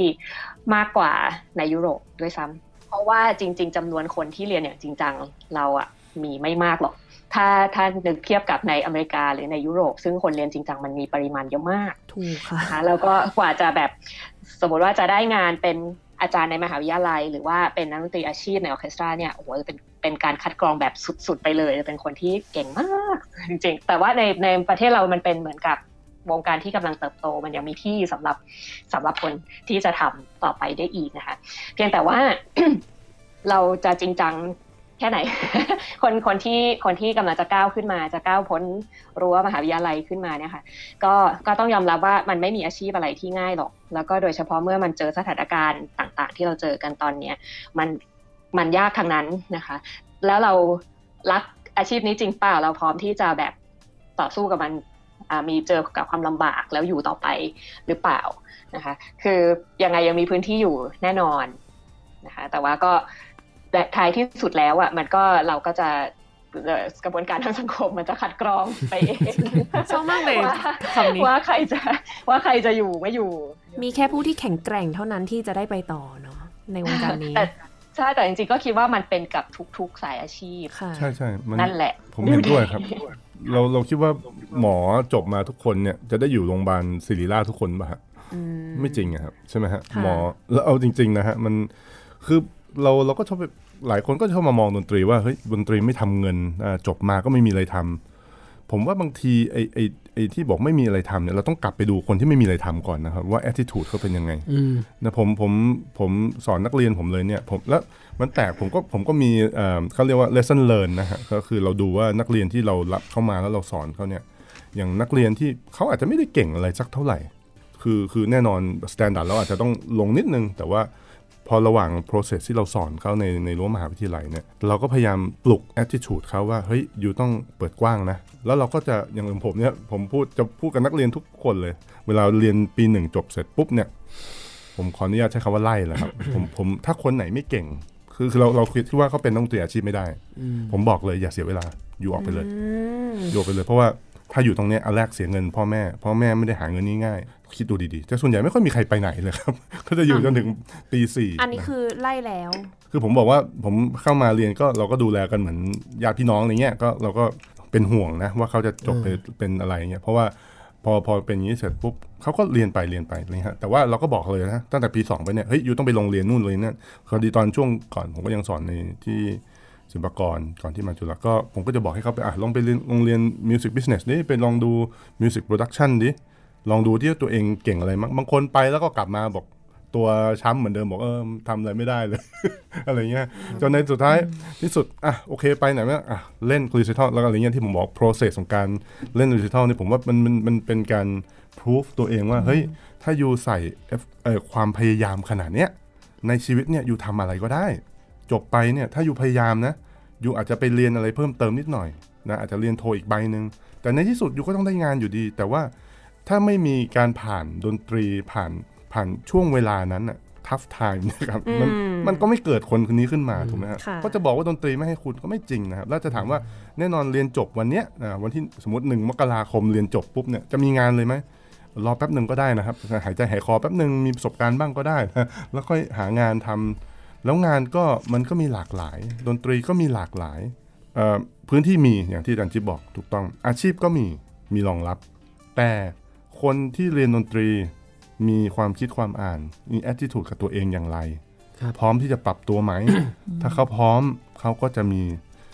มากกว่าในยุโรปด้วยซ้ำเพราะว่าจริง ๆจำนวนคนที่เรียนอย่างจริงจังเราอะมีไม่มากหรอก ถ้าถ้านึกเทียบกับในอเมริกาหรือในยุโรป ซึ่งคนเรียนจริงจังมันมีปริมาณเยอะมากถูกค่ะนะคะแล้วก็กว่าจะแบบสมมติว่าจะได้งานเป็นอาจารย์ในมหาวิทยาลัย หรือว่าเป็นนักดนตรีอาชีพในออร์เคสตราเนี่ยโอ้โหจะเป็นเป็นการคัดกรองแบบสุดๆไปเลยจะเป็นคนที่เก่งมาก จริงๆ แต่ว่าในในประเทศเรามันเป็นเหมือนกับวงการที่กำลังเติบโต มันยังมีที่สำหรับสำหรับคนที่จะทำต่อไปได้อีกนะคะ เพียงแต่ว่าเราจะจริงจัง แค่ไหน คนคนที่คนที่กำลังจะก้าวขึ้นมาจะก้าวพ้นรั้วมหาวิทยาลัยขึ้นมาเนี่ยค่ะก็ก็ต้องยอมรับว่ามันไม่มีอาชีพอะไรที่ง่ายหรอก แล้วก็โดยเฉพาะเมื่อมันเจอสถานการณ์ต่างๆ ที่เราเจอกันตอนเนี้ยมันมันยากทางนั้นนะคะ แล้วเรารักอาชีพนี้จริงเปล่าเราพร้อมที่จะแบบต่อสู้กับมันมีเจอกับความลำบากแล้วอยู่ต่อไปหรือเปล่านะคะ คือยังไงยังมีพื้นที่อยู่แน่นอนนะคะ แต่ว่าก็ แต่ท้ายที่สุดแล้วอะมันก็เราก็จะเอ่อกระบวนการทางสังคมมันจะคัดกรองไปเองชอบมากเลยว่าคำนี้ว่าใครจะว่าใครจะอยู่ไม่อยู่ มีแค่ผู้ที่แข็งแกร่งเท่านั้นที่จะได้ไปต่อเนาะในวงการนี้แต่ใช่แต่จริงๆก็คิดว่ามันเป็นกับทุกๆสายอาชีพค่ะใช่ใช่มันนั่นแหละ ผมเห็นด้วยครับ เราเราคิดว่าหมอจบมาทุกคนเนี่ยจะได้อยู่โรงพยาบาลศิริราชทุกคนป่ะฮะอืมไม่จริงอะครับ ใช่ไหมฮะค่ะหมอแล้วเอาจริง ๆ นะฮะมันคือ เราเราก็ชอบไปหลายคนก็ชอบมามองดนตรีว่าเฮ้ยดนตรีไม่ทำเงินอ่าจบมาก็ไม่มีอะไรทำผมว่าบางทีไอ้ไอ้ไอ้ที่บอกไม่มีอะไรทำเนี่ยเราต้องกลับไปดูคนที่ไม่มีอะไรทำก่อนนะครับ ว่า attitude เขาเป็นยังไงอืมนะผมผมผมสอนนักเรียนผมเลยเนี่ยผมแล้วมันแตกผมก็ผมก็มีเอ่อเขาเรียกว่า lesson learn นะฮะก็คือเราดูว่านักเรียนที่เรารับเข้ามาแล้วเราสอนเขาเนี่ยอย่างนักเรียนที่เขาอาจจะไม่ได้เก่งอะไรสักเท่าไหร่ คือคือแน่นอน standard เราอาจจะต้องลงนิดนึง แต่ว่า พอระหว่าง process ที่เราสอนเขาในในรั้วมหาวิทยาลัยเนี่ยเราก็พยายามปลุก attitude เขาว่าเฮ้ยอยู่ต้องเปิดกว้างนะ แล้วเราก็จะอย่างผมเนี่ยผมพูดจะพูดกับนักเรียนทุกคนเลย เวลาเรียนปีหนึ่งจบเสร็จปุ๊บเนี่ยผมขออนุญาตใช้คำว่าไล่แหละครับผมผมถ้าคนไหนไม่เก่ง คือคือเราเราคิดว่าเขาเป็นต้องตีอาชีพไม่ได้ ผมบอกเลยอย่าเสียเวลาอยู่ออกไปเลยอืมอยู่ออกไปเลยเพราะว่า ถ้าอยู่ตรงเนี้ยอันแรกเสียเงินพ่อแม่พ่อแม่ไม่ได้หาเงินง่ายๆคิดดูดีๆแต่ส่วนใหญ่ไม่ค่อยมีใครไปไหนเลยครับ ก็จะอยู่จนถึงตีสี่อันนี้คือไล่แล้ว คือผมบอกว่าผมเข้ามาเรียนก็เราก็ดูแลกันเหมือนญาติพี่น้องอะไรเงี้ยก็เราก็เป็นห่วงนะว่าเขาจะจบไปเป็นอะไรเงี้ยเพราะว่าพอพอเป็นอย่างนี้เสร็จปุ๊บเขาก็เรียนไปเรียนไปอะไรเงี้ยแต่ว่าเราก็บอกเลยนะตั้งแต่ปีสองไปเนี่ยเฮ้ย you ต้องไปโรงเรียนนู่นเลยนั่นพอดีตอนช่วงก่อนผมก็ยังสอนในที่ ศิลปากรก่อนที่มาจุฬาก็ผมก็จะบอกให้เขาไปอะลองไปเรียนโรงเรียน music business ดิไปลองดู music production ดิลองดูที่ว่าตัวเองเก่งอะไรมั้งบางคนไปแล้วก็กลับมาบอกตัวช้ำเหมือนเดิมบอกเออทำอะไรไม่ได้เลย อะไรเงี้ยจนในสุดท้ายที่สุดอะโอเคไปไหนไหมอะเล่นคริสตัลแล้วอะไรเงี้ยที่ผมบอก process ของการเล่นคริสตัลนี่ผมว่ามันมันมันเป็นการ proof ตัวเองว่าเฮ้ยถ้าอยู่ใส่เออความพยายามขนาดเนี้ยในชีวิตเนี่ยอยู่ทำอะไรก็ได้ จบไปเนี่ยถ้ายูพยายามนะยูอาจจะไปเรียนอะไรเพิ่มเติมนิดหน่อยนะอาจจะเรียนโทอีกใบหนึ่งแต่ในที่สุดยูก็ต้องได้งานอยู่ดี แต่ว่าถ้าไม่มีการผ่านดนตรีผ่านผ่านช่วงเวลานั้นอะ tough time นะครับมันอืมมันก็ไม่เกิดคนคนนี้ขึ้นมาถูกไหมครับค่ะก็จะบอกว่าดนตรีไม่ให้คุณก็ไม่จริงนะครับ แล้วจะถามว่าแน่นอนเรียนจบวันเนี้ยอ่าวันที่สมมติหนึ่งมกราคมเรียนจบปุ๊บเนี่ยจะมีงานเลยไหมรอแป๊บหนึ่งก็ได้นะครับ หายใจหายคอแป๊บหนึ่งมีประสบการณ์บ้างก็ได้นะแล้วค่อยหางานทำ แล้วงานก็มันก็มีหลากหลาย ดนตรีก็มีหลากหลายเอ่อพื้นที่มีอย่างที่อาจันจิบบอกถูกต้อง อาชีพก็มีมีรองรับ แต่คนที่เรียนดนตรีมีความคิดความอ่าน มี attitude กับตัวเองอย่างไรครับพร้อมที่จะปรับตัวไหม ถ้าเขาพร้อมเขาก็จะมี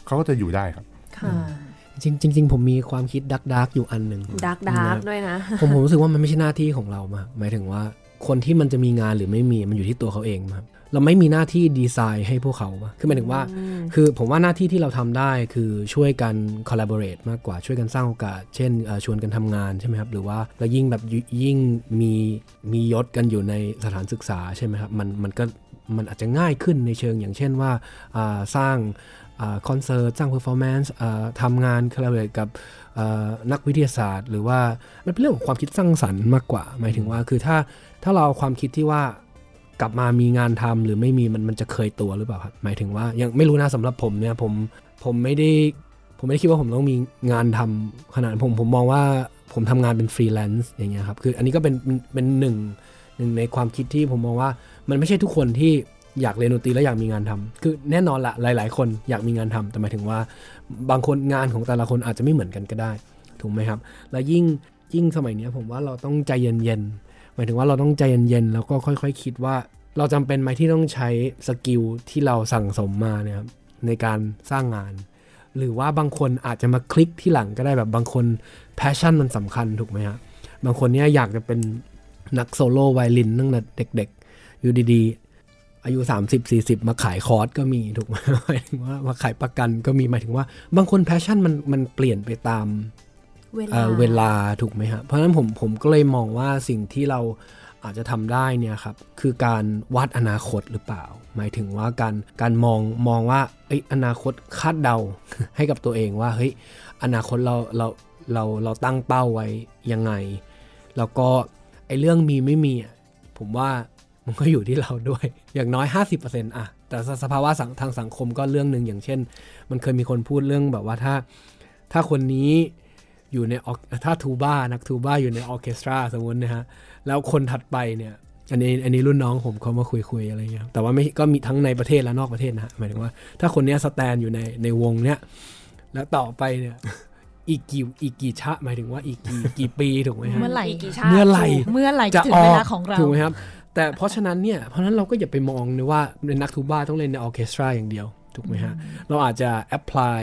เขาก็จะอยู่ได้ครับค่ะจริงจริงๆผมมีความคิดดักดักๆอยู่อันหนึ่ง dark darkร์กด้วยนะ ผมผมรู้สึกว่ามันไม่ใช่หน้าที่ของเรามากหมายถึงว่าคนที่มันจะมีงานหรือไม่มีมันอยู่ที่ตัวเขาเองครับ เราไม่มีหน้าที่ดีไซน์ให้พวกเขาปะคือหมายถึงว่า คือผมว่าหน้าที่ที่เราทำได้คือช่วยกัน collaborate มากกว่าช่วยกันสร้างโอกาส เช่นเอ่อชวนกันทำงานใช่ไหมครับ หรือว่าแล้วยิ่งแบบยิยิ่งมีมียศกันอยู่ในสถานศึกษาใช่ไหมครับ มันมันก็มันอาจจะง่ายขึ้นในเชิงอย่างเช่นว่าอ่าสร้างคอนเสิร์ตสร้าง performance ทำงาน collaborate กับเอ่อนักวิทยาศาสตร์ หรือว่ามันเป็นเรื่องของความคิดสร้างสรรค์มากกว่า หมายถึงว่าคือถ้าถ้าเราเอาความคิดที่ว่า กลับมามีงานทำหรือไม่มีมันมันจะเคยตัวหรือเปล่าครับหมายถึงว่ายังไม่รู้นะสำหรับผมเนี่ยผมผมไม่ได้ผมไม่ได้คิดว่าผมต้องมีงานทำขนาดนั้นผมผมมองว่าผมทำงานเป็นฟรีแลนซ์อย่างเงี้ยครับคืออันนี้ก็เป็นเป็นหนึ่งหนึ่งในความคิดที่ผมมองว่ามันไม่ใช่ทุกคนที่อยากเรียนดนตรีแล้วอยากมีงานทำคือแน่นอนละหลาย ๆ คนอยากมีงานทำแต่หมายถึงว่าบางคนงานของแต่ละคนอาจจะไม่เหมือนกันก็ได้ ถูกไหมครับ แล้วยิ่งยิ่งสมัยนี้ผมว่าเราต้องใจเย็นๆ หมายถึงว่าเราต้องใจเย็นๆแล้วก็ค่อยๆคิดว่า เราจำเป็นไหมที่ต้องใช้skill ที่เราสั่งสมมาเนี่ยครับในการสร้างงาน หรือว่าบางคนอาจจะมาคลิกที่หลังก็ได้แบบบางคน passion มันสำคัญถูกไหมครับบางคนเนี่ยอยากจะเป็นนักโซโล่ไวโอลินตั้งแต่เด็กๆ อยู่ดีๆ อายุ 30 40 มาขายคอร์สก็มีถูกไหมหมายถึงว่ามาขายประกันก็มีหมายถึงว่า บางคน passion มันมันเปลี่ยนไปตาม เวลาเวลาถูกไหมฮะเพราะฉะนั้นผมผมก็เลยมองว่าสิ่งที่เราอาจจะทำได้เนี่ยครับคือการวาดอนาคตหรือเปล่า หมายถึงว่าการการมองมองว่าเอ้ยอนาคตคาดเดาให้กับตัวเองว่าเฮ้ยอนาคตเราเราเราเราตั้งเป้าไว้ยังไง แล้วก็ไอ้เรื่องมีไม่มีผมว่ามันก็อยู่ที่เราด้วย อย่างน้อย 50%อะแต่สภาวะทางสังคมก็เรื่องหนึ่งอย่างเช่น มันเคยมีคนพูดเรื่องแบบว่าถ้า ถ้าคนนี้ อยู่ในออถ้าทูบ้านักทูบ้าอยู่ในออร์เคสตราสมมตินะฮะ แล้วคนถัดไปเนี่ย อันนี้อันนี้รุ่นน้องผมเขามาคุยคุยอะไรเงี้ยครับแต่ว่าไม่ก็มีทั้งในประเทศและนอกประเทศนะฮะหมายถึงว่า ถ้าคนเนี้ย stand อยู่ในในวงเนี้ยแล้วต่อไปเนี่ยอีกกี่อีกกี่ชะหมายถึงว่าอีกกี่กี่ปีถูกไหมฮะเมื่อไหร่อีกกี่ชาติเมื่อไหร่เมื่อไหร่จะถึงเออเวลาของเราถูกไหมครับ แต่เพราะฉะนั้นเนี่ยเพราะฉะนั้นเราก็อย่าไปมองเลยว่าเป็นนักทูบ้าต้องเล่นในออร์เคสตราอย่างเดียวถูกไหมฮะเราอาจจะ apply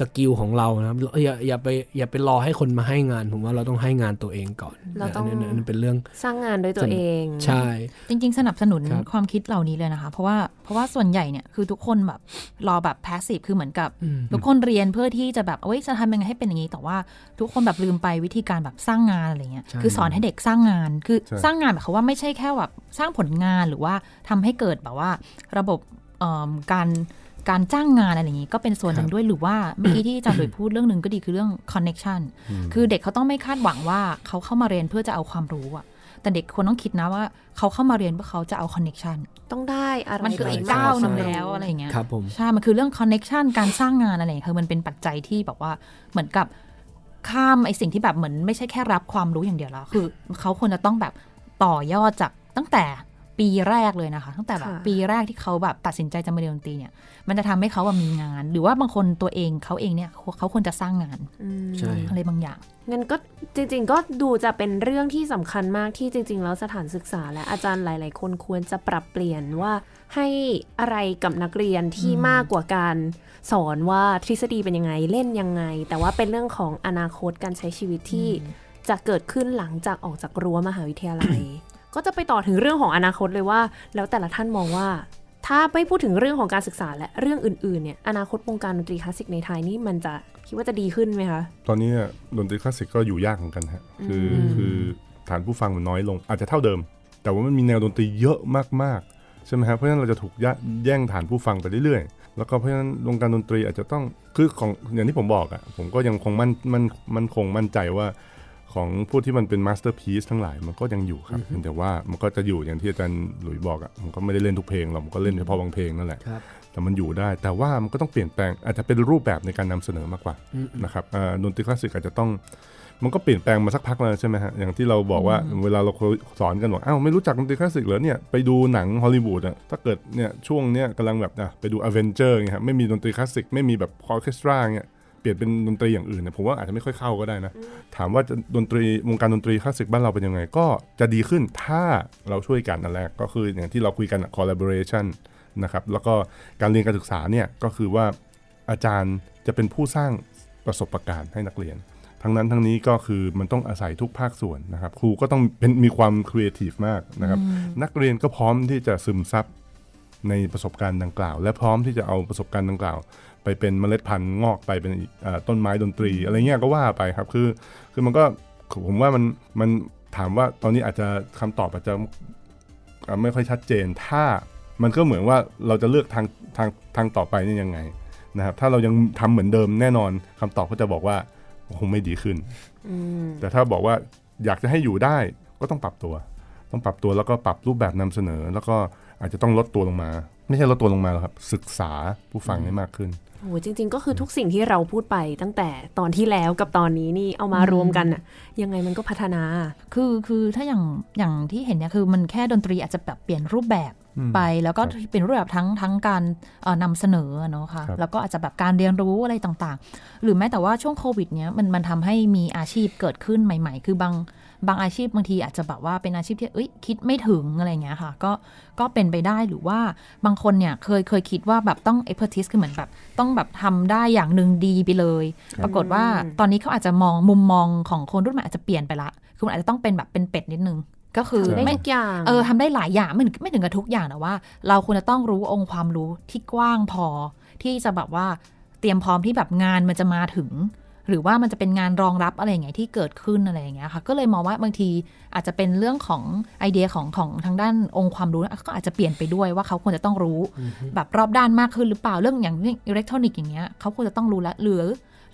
skill ของเรานะครับอย่าอย่าไปอย่าไปรอให้คนมาให้งาน ผมว่าเราต้องให้งานตัวเองก่อนเราต้องนนี้นนี้เป็นเรื่องสร้างงานด้วยตัวเอง ใช่ จริง ๆ สนับสนุนครับความคิดเหล่านี้เลยนะคะ เพราะว่าเพราะว่าส่วนใหญ่เนี่ยคือทุกคนแบบรอแบบ passive คือเหมือนกับอืมทุกคนเรียนเพื่อที่จะแบบเอ้ยจะทำยังไงให้เป็นอย่างนี้ แต่ว่าทุกคนแบบลืมไปวิธีการแบบสร้างงานอะไรเงี้ยใช่คือสอนให้เด็กสร้างงานคือใช่สร้างงานแบบเขามว่าไม่ใช่แค่แบบสร้างผลงานหรือว่าทำให้เกิดแบบว่าระบบเอิ่มการ การจ้างงานอะไรอย่างนี้ก็เป็นส่วนหนึ่งด้วยหรือว่าเมื่อกี้ที่อาจารย์หลุยพูดเรื่องหนึ่งก็ดีคือเรื่อง connection คือเด็กเขาต้องไม่คาดหวังว่าเขาเข้ามาเรียนเพื่อจะเอาความรู้อะแต่เด็กควรต้องคิดนะว่าเขาเข้ามาเรียนเพื่อเขาจะเอา connection ต้องได้อะไรมันคืออีกบ้ก้าวหนึ่งใช่แล้วอะไรอย่างเงี้ยครับผมใช่ มันคือเรื่อง connection การสร้างงานอะไรอย่างเงี้ยคือมันเป็นปัจจัยที่แบบว่าเหมือนกับข้ามไอสิ่งที่แบบเหมือนไม่ใช่แค่รับความรู้อย่างเดียวแล้วคือเขาควรจะต้องแบบต่อยอดจากตั้งแต่ ปีแรกเลยนะคะ ตั้งแต่แบบค่ะปีแรกที่เขาแบบตัดสินใจจะมาเรียนดนตรีเนี่ย มันจะทำให้เขาแบบมีงาน หรือว่าบางคนตัวเองเขาเองเนี่ยเขาเขาควรจะสร้างงานอืมใช่อะไรบางอย่างงั้นก็จริง ๆ ก็ดูจะเป็นเรื่องที่สำคัญมากที่จริง ๆ แล้วสถานศึกษาและอาจารย์หลาย ๆ คนควรจะปรับเปลี่ยนว่าให้อะไรกับนักเรียนที่มากกว่าการสอนว่าทฤษฎีเป็นยังไงเล่นยังไง แต่ว่าเป็นเรื่องของอนาคตการใช้ชีวิตที่จะเกิดขึ้นหลังจากออกจากรั้วมหาวิทยาลัย ก็จะไปต่อถึงเรื่องของอนาคตเลยว่า แล้วแต่ละท่านมองว่า ถ้าไม่พูดถึงเรื่องของการศึกษาและเรื่องอื่นๆเนี่ยอนาคตวงการดนตรีคลาสสิกในไทยนี่มันจะคิดว่าจะดีขึ้นไหมคะตอนนี้เนี่ยดนตรีคลาสสิกก็อยู่ยากเหมือนกันฮะคืออคือฐานผู้ฟังมันน้อยลง อาจจะเท่าเดิม แต่ว่ามันมีแนวดนตรีเยอะมากๆใช่ไหมครับเพราะฉะนั้นเราจะถูกย่าแย่งฐานผู้ฟังไปเรื่อยๆ แล้วก็เพราะฉะนั้นวงการดนตรีอาจจะต้องคือของอย่างที่ผมบอกอะ่ะผมก็ยังคงมั่นมันมันคงมั่นใจว่า ของผู้ที่มันเป็น masterpiece ทั้งหลายมันก็ยังอยู่ครับเพียงแต่ว่ามันก็จะอยู่อย่างที่อาจารย์หลุยบอกอะ่ะมันก็ไม่ได้เล่นทุกเพลงหรอกมันก็เล่นเฉพาะบางเพลงนั่นแหละครับแต่มันอยู่ได้ แต่ว่ามันก็ต้องเปลี่ยนแปลงอาจจะเป็นรูปแบบในการนำเสนอมากกว่านะครับอ่าดนตรีคลาสสิกอาจจะต้องมันก็เปลี่ยนแปลงมาสักพักแล้วใช่ไหมฮะอย่างที่เราบอกว่าเวลาเราสอนกันบอกอ้าวไม่รู้จักดนตรีคลาสสิกเหรอเนี่ยไปดูหนังฮอลลีวูดอะถ้าเกิดเนี่ยช่วงเนี้ยกำลังแบบอะไปดูอเวนเจอร์เงี้ยครับไม่มีดนตรีคลาสสิกไม่มีแบบออร์เคสตราเงี้ย เปลี่ยนเป็นดนตรีอย่างอื่นเนี่ยผมว่าอาจจะไม่ค่อยเข้าก็ได้นะ ถามว่าจะดนตรีวงการดนตรีคลาสสิกบ้านเราเป็นยังไง ก็จะดีขึ้นถ้าเราช่วยกันอันแรกก็คืออย่างที่เราคุยกันอะ collaboration นะครับแล้วก็การเรียนการศึกษาเนี่ยก็คือว่าอาจารย์จะเป็นผู้สร้างประสบการณ์ให้นักเรียน ทั้งนั้นทั้งนี้ก็คือมันต้องอาศัยทุกภาคส่วนนะครับ ครูก็ต้องเป็นมีความครีเอทีฟมากนะครับนักเรียนก็พร้อมที่จะซึมซับในประสบการณ์ดังกล่าว และพร้อมที่จะเอาประสบการณ์ดังกล่าว ไปเป็นเมล็ดพันธุ์งอกไปเป็นอีกอ่าต้นไม้ดนตรี อะไรเงี้ยก็ว่าไปครับ คือคือมันก็ผมว่ามันมันถามว่าตอนนี้อาจจะคำตอบอาจจะอ่าไม่ค่อยชัดเจน ถ้ามันก็เหมือนว่าเราจะเลือกทางทางทางต่อไปนี่ยังไงนะครับ ถ้าเรายังทำเหมือนเดิมแน่นอนคำตอบก็จะบอกว่าคงไม่ดีขึ้นอืมแต่ถ้าบอกว่าอยากจะให้อยู่ได้ก็ต้องปรับตัว ต้องปรับตัวแล้วก็ปรับรูปแบบนำเสนอ แล้วก็อาจจะต้องลดตัวลงมา ไม่ใช่ลดตัวลงมาหรอกครับ ศึกษาผู้ฟังให้มากขึ้น โอ้โหจริง ๆ ก็คือทุกสิ่งที่เราพูดไปตั้งแต่ตอนที่แล้วกับตอนนี้นี่เอามารวมกันอะยังไงมันก็พัฒนา คือคือถ้าอย่างอย่างที่เห็นเนี่ยคือมันแค่ดนตรีอาจจะแบบเปลี่ยนรูปแบบไปแล้วก็ครับเป็นรูปแบบทั้งทั้งการเอ่อนำเสนอเนาะค่ะครับแล้วก็อาจจะแบบการเรียนรู้อะไรต่างๆ หรือแม้แต่ว่าช่วงโควิดเนี้ยมันมันทำให้มีอาชีพเกิดขึ้นใหม่ ๆ คือบาง บางอาชีพบางทีอาจจะแบบว่าเป็นอาชีพที่เอ้ยคิดไม่ถึงอะไรอย่างเงี้ยค่ะ ก็ก็เป็นไปได้หรือว่าบางคนเนี่ยเคยเคยคิดว่าแบบต้อง expertise คือเหมือนแบบต้องแบบทำได้อย่างหนึ่งดีไปเลย ปรากฏว่าตอนนี้เขาอาจจะมองมุมมองของคนรุ่นใหม่อาจจะเปลี่ยนไปละคือมันอาจจะต้องเป็นแบบเป็นเป็ดนิดนึงก็คือทำได้ไม่ทุกอย่างเออทำได้หลายอย่างไม่ถึงไม่ถึงกับทุกอย่างแต่ว่า เราควรจะต้องรู้องค์ความรู้ที่กว้างพอ ที่จะแบบว่าเตรียมพร้อมที่แบบงานมันจะมาถึง หรือว่ามันจะเป็นงานรองรับอะไรอย่างเงี้ยที่เกิดขึ้นอะไรอย่างเงี้ยค่ะ ก็เลยมองว่าบางทีอาจจะเป็นเรื่องของไอเดียของของทางด้านองค์ความรู้นะก็อาจจะเปลี่ยนไปด้วยว่าเขาควรจะต้องรู้แบบรอบด้านมากขึ้นหรือเปล่าเรื่องอย่างเรื่องอิเล็กทรอนิกส์อย่างเงี้ยเขาควรจะต้องรู้ละหรือ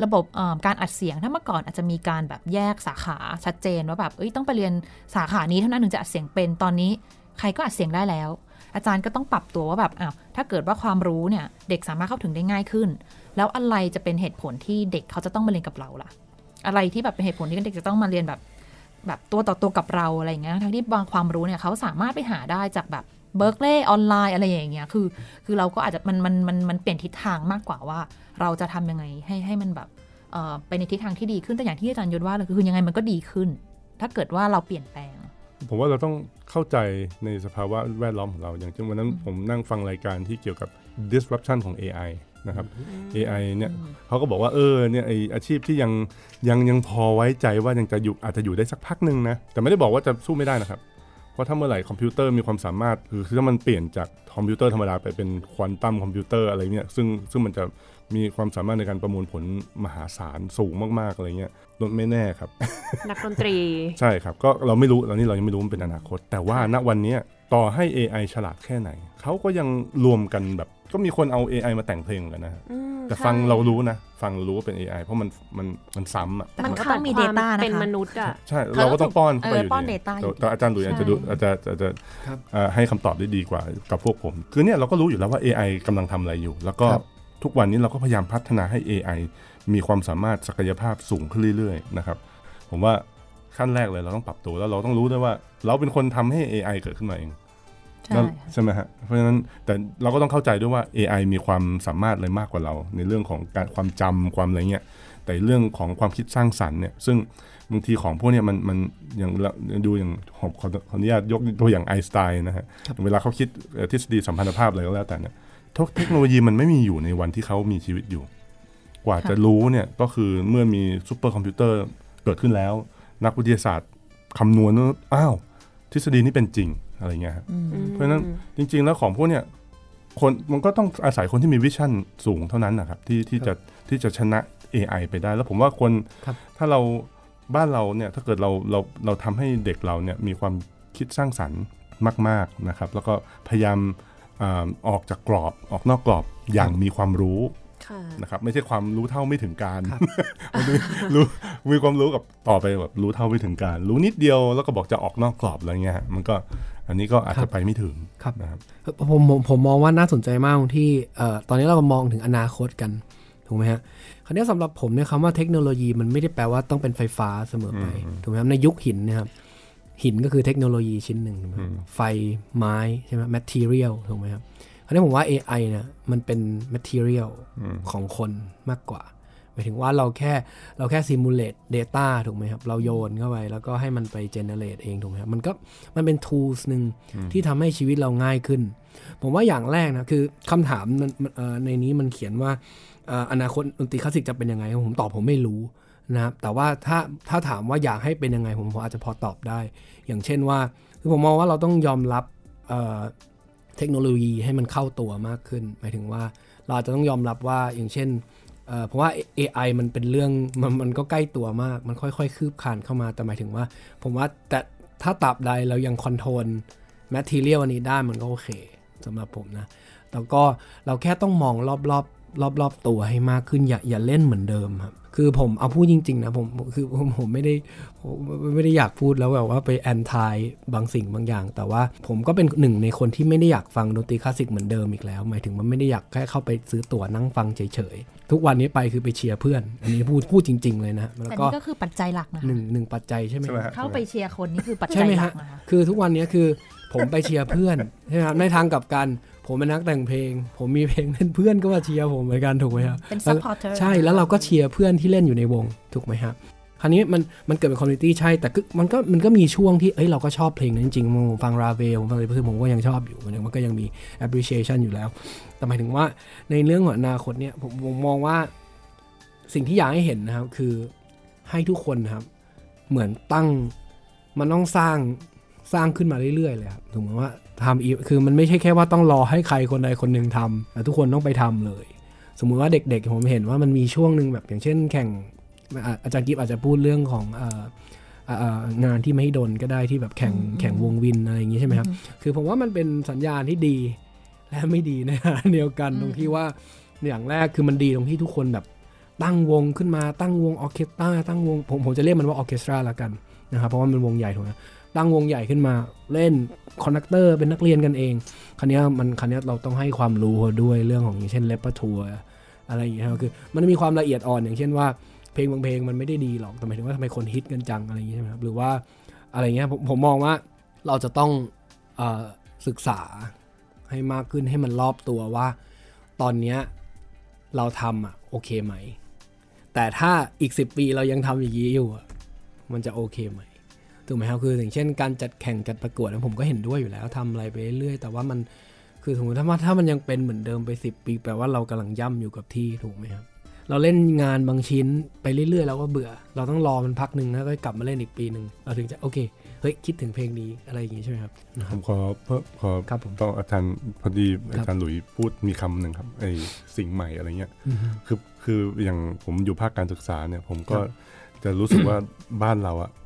ระบบเอ่อการอัดเสียงถ้าเมื่อก่อนอาจจะมีการแบบแยกสาขาชัดเจนว่าแบบเอ้ยต้องไปเรียนสาขานี้เท่านั้นถึงจะอัดเสียงเป็นตอนนี้ ใครก็อัดเสียงได้แล้ว อาจารย์ก็ต้องปรับตัวว่าแบบอ้าวถ้าเกิดว่าความรู้เนี่ยเด็กสามารถเข้าถึงได้ง่ายขึ้น แล้วอะไรจะเป็นเหตุผลที่เด็กเขาจะต้องมาเรียนกับเราล่ะ อะไรที่แบบเป็นเหตุผลที่เด็กจะต้องมาเรียนแบบ แบบตัวต่อตัวกับเราอะไรอย่างเงี้ยทั้งที่บางความรู้เนี่ยเขาสามารถไปหาได้จากแบบเบิร์กเล่ออนไลน์อะไรอย่างเงี้ย คือ คือเราก็อาจจะมันมันมันมันเปลี่ยนทิศทางมากกว่าว่า เราจะทำยังไงให้ให้มันแบบเอ่อไปในทิศทางที่ดีขึ้นแต่อย่างที่อาจารย์ยศว่าเลยคือยังไงมันก็ดีขึ้น ถ้าเกิดว่าเราเปลี่ยนแปลง ผมว่าเราต้องเข้าใจในสภาวะแวดล้อมของเรา อย่างเช่นวันนั้นผมนั่งฟังรายการที่เกี่ยวกับ disruption ของ AI นะครับ AI เนี่ยเขาก็บอกว่าเออเนี่ยไออาชีพที่ยังยังยังพอไว้ใจว่ายังจะอยู่อาจจะอยู่ได้สักพักหนึ่งนะแต่ไม่ได้บอกว่าจะสู้ไม่ได้นะครับ เพราะถ้าเมื่อไหร่คอมพิวเตอร์มีความสามารถคือคือถ้ามันเปลี่ยนจากคอมพิวเตอร์ธรรมดาไปเป็นควอนตัมคอมพิวเตอร์อะไรเนี่ยซึ่งซึ่งมันจะมีความสามารถในการประมวลผลมหาศาลสูงมากๆอะไรเงี้ยไม่แน่ครับ นักดนตรี ใช่ครับ ก็เราไม่รู้ตอนนี้เรายังไม่รู้มันเป็นอนาคต แต่ว่าณวันเนี้ยต่อให้ AI ฉลาดแค่ไหน เขาก็ยังรวมกันแบบ ก็มีคนเอา AI มาแต่งเพลงเหมือนกันนะฮะอืมแต่ใช่ฟังเรารู้นะ ฟังเรารู้ว่าเป็น AI เพราะมันมันมันซ้ำอะแต่มันมันก็ขาต้ดองมีความ data นะคะเป็นมนุษย์อะใช่เราก็ต้องป้อนเข้าไปเอออยู่ป้อนดี data อยู่ดีแต่อาจารย์หลุยส์อาจจะดูใช่อาจจะอาจจะครับเอ่อให้คำตอบได้ดีกว่ากับพวกผม คือเนี่ยเราก็รู้อยู่แล้วว่า AI กำลังทำอะไรอยู่ แล้วก็ครับทุกวันนี้เราก็พยายามพัฒนาให้ AI มีความสามารถศักยภาพสูงขึ้นเรื่อยๆนะครับผมว่าขั้นแรกเลยเราต้องปรับตัวแล้วเราต้องรู้ด้วยว่า เราเป็นคนทำให้ AI เกิดขึ้นมาเอง ใช่นั่นใช่ไหมฮะเพราะฉะนั้นแต่เราก็ต้องเข้าใจด้วยว่า AI มีความสามารถอะไรมากกว่าเรา ในเรื่องของการความจำความอะไรเงี้ยแต่เรื่องของความคิดสร้างสรรค์เนี่ยซึ่งบางทีของพวกเนี้ยมันมันอย่างเราดูอย่างผมขอขออนุญาตยกตัวอย่างไอน์สไตน์นะฮะเวลาเขาคิดเอ่อทฤษฎีสัมพันธภาพอะไรก็แล้วแต่เนี่ยเทคเทคโนโลยีมันไม่มีอยู่ในวันที่เขามีชีวิตอยู่ กว่าค่ะจะรู้เนี่ยก็คือเมื่อมีซูเปอร์คอมพิวเตอร์เกิดขึ้นแล้ว นักวิทยาศาสตร์คำนวณว่าอ้าวทฤษฎีนี้เป็นจริง อะไรเงี้ยฮะเพราะฉะนั้นจริง ๆ แล้วของพวกเนี้ยคนมันก็ต้องอาศัยคนที่มี vision สูงเท่านั้นนะครับที่ที่จะที่จะชนะ AI ไปได้ แล้วผมว่าคนครับถ้าเราบ้านเราเนี่ยถ้าเกิดเราเราเราทำให้เด็กเราเนี่ยมีความคิดสร้างสรรค์มาก ๆนะครับ แล้วก็พยายามอาออกจากกรอบออกนอกกรอบอย่างมีความรู้ค่ะนะครับไม่ใช่ความรู้เท่าไม่ถึงการครับมันมีรู้มีความรู้กับต่อไปแบบรู้เท่าไม่ถึงการ รู้นิดเดียวแล้วก็บอกจะออกนอกกรอบอะไรเงี้ยฮะมันก็ อันนี้ก็อาจจะไปไม่ถึงครับนะครับผมผมผมมองว่าน่าสนใจมากตรงที่เอ่อตอนนี้เรามองถึงอนาคตกันถูกไหมฮะคราวนี้สำหรับผมเนี่ยคำว่าเทคโนโลยีมันไม่ได้แปลว่าต้องเป็นไฟฟ้าเสมอไปอืมถูกไหมครับในยุคหินเนะครับหินก็คือเทคโนโลยีชิ้นหนึ่งถูกไหมครับอืมไฟไม้ใช่ไหม material ถูกไหมครับคราวนี้ผมว่า AI เนี่ยมันเป็น material อืมของคนมากกว่า หมายถึงว่าเราแค่เราแค่ simulate data ถูกไหมครับ เราโยนเข้าไป แล้วก็ให้มันไป generate เองถูกไหมครับ มันก็มันเป็น tools หนึ่งที่ทำให้ชีวิตเราง่ายขึ้น ผมว่าอย่างแรกนะ คือคำถามมันมันเอ่อในนี้มันเขียนว่าเอ่ออนาคตดนตรีคลาสสิกจะเป็นยังไง ผมตอบผมไม่รู้นะครับ แต่ว่าถ้าถ้าถามว่าอยากให้เป็นยังไงผมผมอาจจะพอตอบได้ อย่างเช่นว่าคือผมมองว่าเราต้องยอมรับเอ่อเทคโนโลยีให้มันเข้าตัวมากขึ้น หมายถึงว่าเราอาจจะต้องยอมรับว่าอย่างเช่น เพราะว่า AI มันเป็นเรื่องมันมันก็ใกล้ตัวมาก มันค่อยๆ คืบคลานเข้ามาแต่หมายถึงว่า ผมว่าแต่ถ้าตราบใดเรายัง control material อันนี้ได้มันก็โอเคสำหรับผมนะ แล้วก็เราแค่ต้องมองรอบๆรอบๆตัวให้มากขึ้นอย่าอย่าเล่นเหมือนเดิมครับ คือผมเอาพูดจริง ๆ นะผมคือผมผมไม่ได้ผมไม่ได้อยากพูดแล้วแบบว่าไปแอนทายบางสิ่งบางอย่าง แต่ว่าผมก็เป็นหนึ่งในคนที่ไม่ได้อยากฟังดนตรีคลาสสิกเหมือนเดิมอีกแล้ว หมายถึงมันไม่ได้อยากแค่เข้าไปซื้อตั๋วนั่งฟังเฉยๆ ทุกวันนี้ไปคือไปเชียร์เพื่อน อันนี้พูดพูดจริง ๆ เลยนะแล้วแต่ก็นี่ก็คือปัจจัยหลักนะคะหนึ่งหนึ่งปัจจัยใช่ไหมใช่ไหมฮะเข้าไปเชียร์คนนี่คือปัจใช่จัยไหมหลัฮะกนะคะคือทุกวันนี้คือผมไปเชียร์เพื่อนใช่ไหมครับในทางกลับกัน ผมเป็นนักแต่งเพลง ผมมีเพลงเล่นเพื่อนก็มาเชียร์ผมเหมือนกันถูกไหมครับเป็น supporter ใช่แล้วเราก็เชียร์เพื่อนที่เล่นอยู่ในวงถูกไหมครับคราวนี้มันมันเกิดเป็น community ใช่แต่คือมันก็มันก็มีช่วงที่เอ้ยเราก็ชอบเพลงนั้นจริงๆผมฟังราเวลผมฟังอะไรเพื่อนผมก็ยังชอบอยู่มันมันก็ยังมี appreciation อยู่แล้ว แต่หมายถึงว่าในเรื่องของอนาคตเนี่ยผมผมมองว่าสิ่งที่อยากให้เห็นนะครับคือให้ทุกคนนะครับ เหมือนตั้งมันต้องสร้างสร้างขึ้นมาเรื่อยๆเลยครับถึงแม้ว่า ทำอีกคือมันไม่ใช่แค่ว่าต้องรอให้ใครคนใดคนหนึ่งทำแต่ทุกคนต้องไปทำเลย สมมุติว่าเด็กๆผมเห็นว่ามันมีช่วงหนึ่งแบบอย่างเช่น แข่งอะอาจารย์กิฟอาจจะพูดเรื่องของเอ่อเอ่อเอ่องานที่ไม่ให้ดนก็ได้ที่แบบแข่งอืมแข่งวง wind อะไรอย่างงี้ใช่ไหมครับ คือผมว่ามันเป็นสัญญาณที่ดีและไม่ดีในขณะเดียวกันอืมตรงที่ว่าอย่างแรกคือมันดีตรงที่ทุกคนแบบตั้งวงขึ้นมาตั้งวงออร์เคสตราตั้งวงผมผมจะเรียกมันว่าออร์เคสตราละกันนะครับเพราะว่ามันวงใหญ่ถูกไหม ตั้งวงใหญ่ขึ้นมาเล่น conductor เป็นนักเรียนกันเอง คราวเนี้มันคราวเนี้เราต้องให้ความรู้เขาด้วยเรื่องของอย่างเช่น repertoire อะไรอย่างเงี้ยคือ มันมีความละเอียดอ่อนอย่างเช่นว่าเพลงบางเพลงมันไม่ได้ดีหรอกแต่หมายถึงว่าทำไมคนฮิตกันจังอะไรอย่างเนี้ยใช่ไหมครับหรือว่าอะไรเงี้ยผมผมมองว่าเราจะต้องอศึกษาให้มากขึ้นให้มันรอบตัวว่า ตอนเนี้ยเราทำอะโอเคไหม แต่ถ้าอีกสิปีเรายังทำอย่างนี้อยู่อะมันจะโอเคไหม ถูกไหมครับคืออย่างเช่นการจัดแข่งจัดประกวดนะผมก็เห็นด้วยอยู่แล้วทำอะไรไปเรื่อยๆแต่ว่ามันคือสมมติถ้าถ้ามันยังเป็นเหมือนเดิมไป 10 ปี แปลว่าเรากำลังย่ำอยู่กับที่ถูกไหมครับเราเล่นงานบางชิ้นไปเรื่อยๆเราก็เบื่อ เราต้องรอมันพักหนึ่งแล้วก็กลับมาเล่นอีกปีหนึ่งเราถึงจะโอเคเฮ้ยคิดถึงเพลงนี้อะไรอย่างงี้ใช่ไหมครับนะคผรับมขอเพิ่มขอครับผมต้องอาจารย์พอดีอาจารย์หลุยพูดมีคำหนึ่งครับไอ้สิ่งใหม่อะไรเงี้ยอือฮึคือคืออย่างผมอยู่ภาคการศึกษาเนี่ยผมก็ครับจะรู้สึกว่าบ้านเราอะอ่า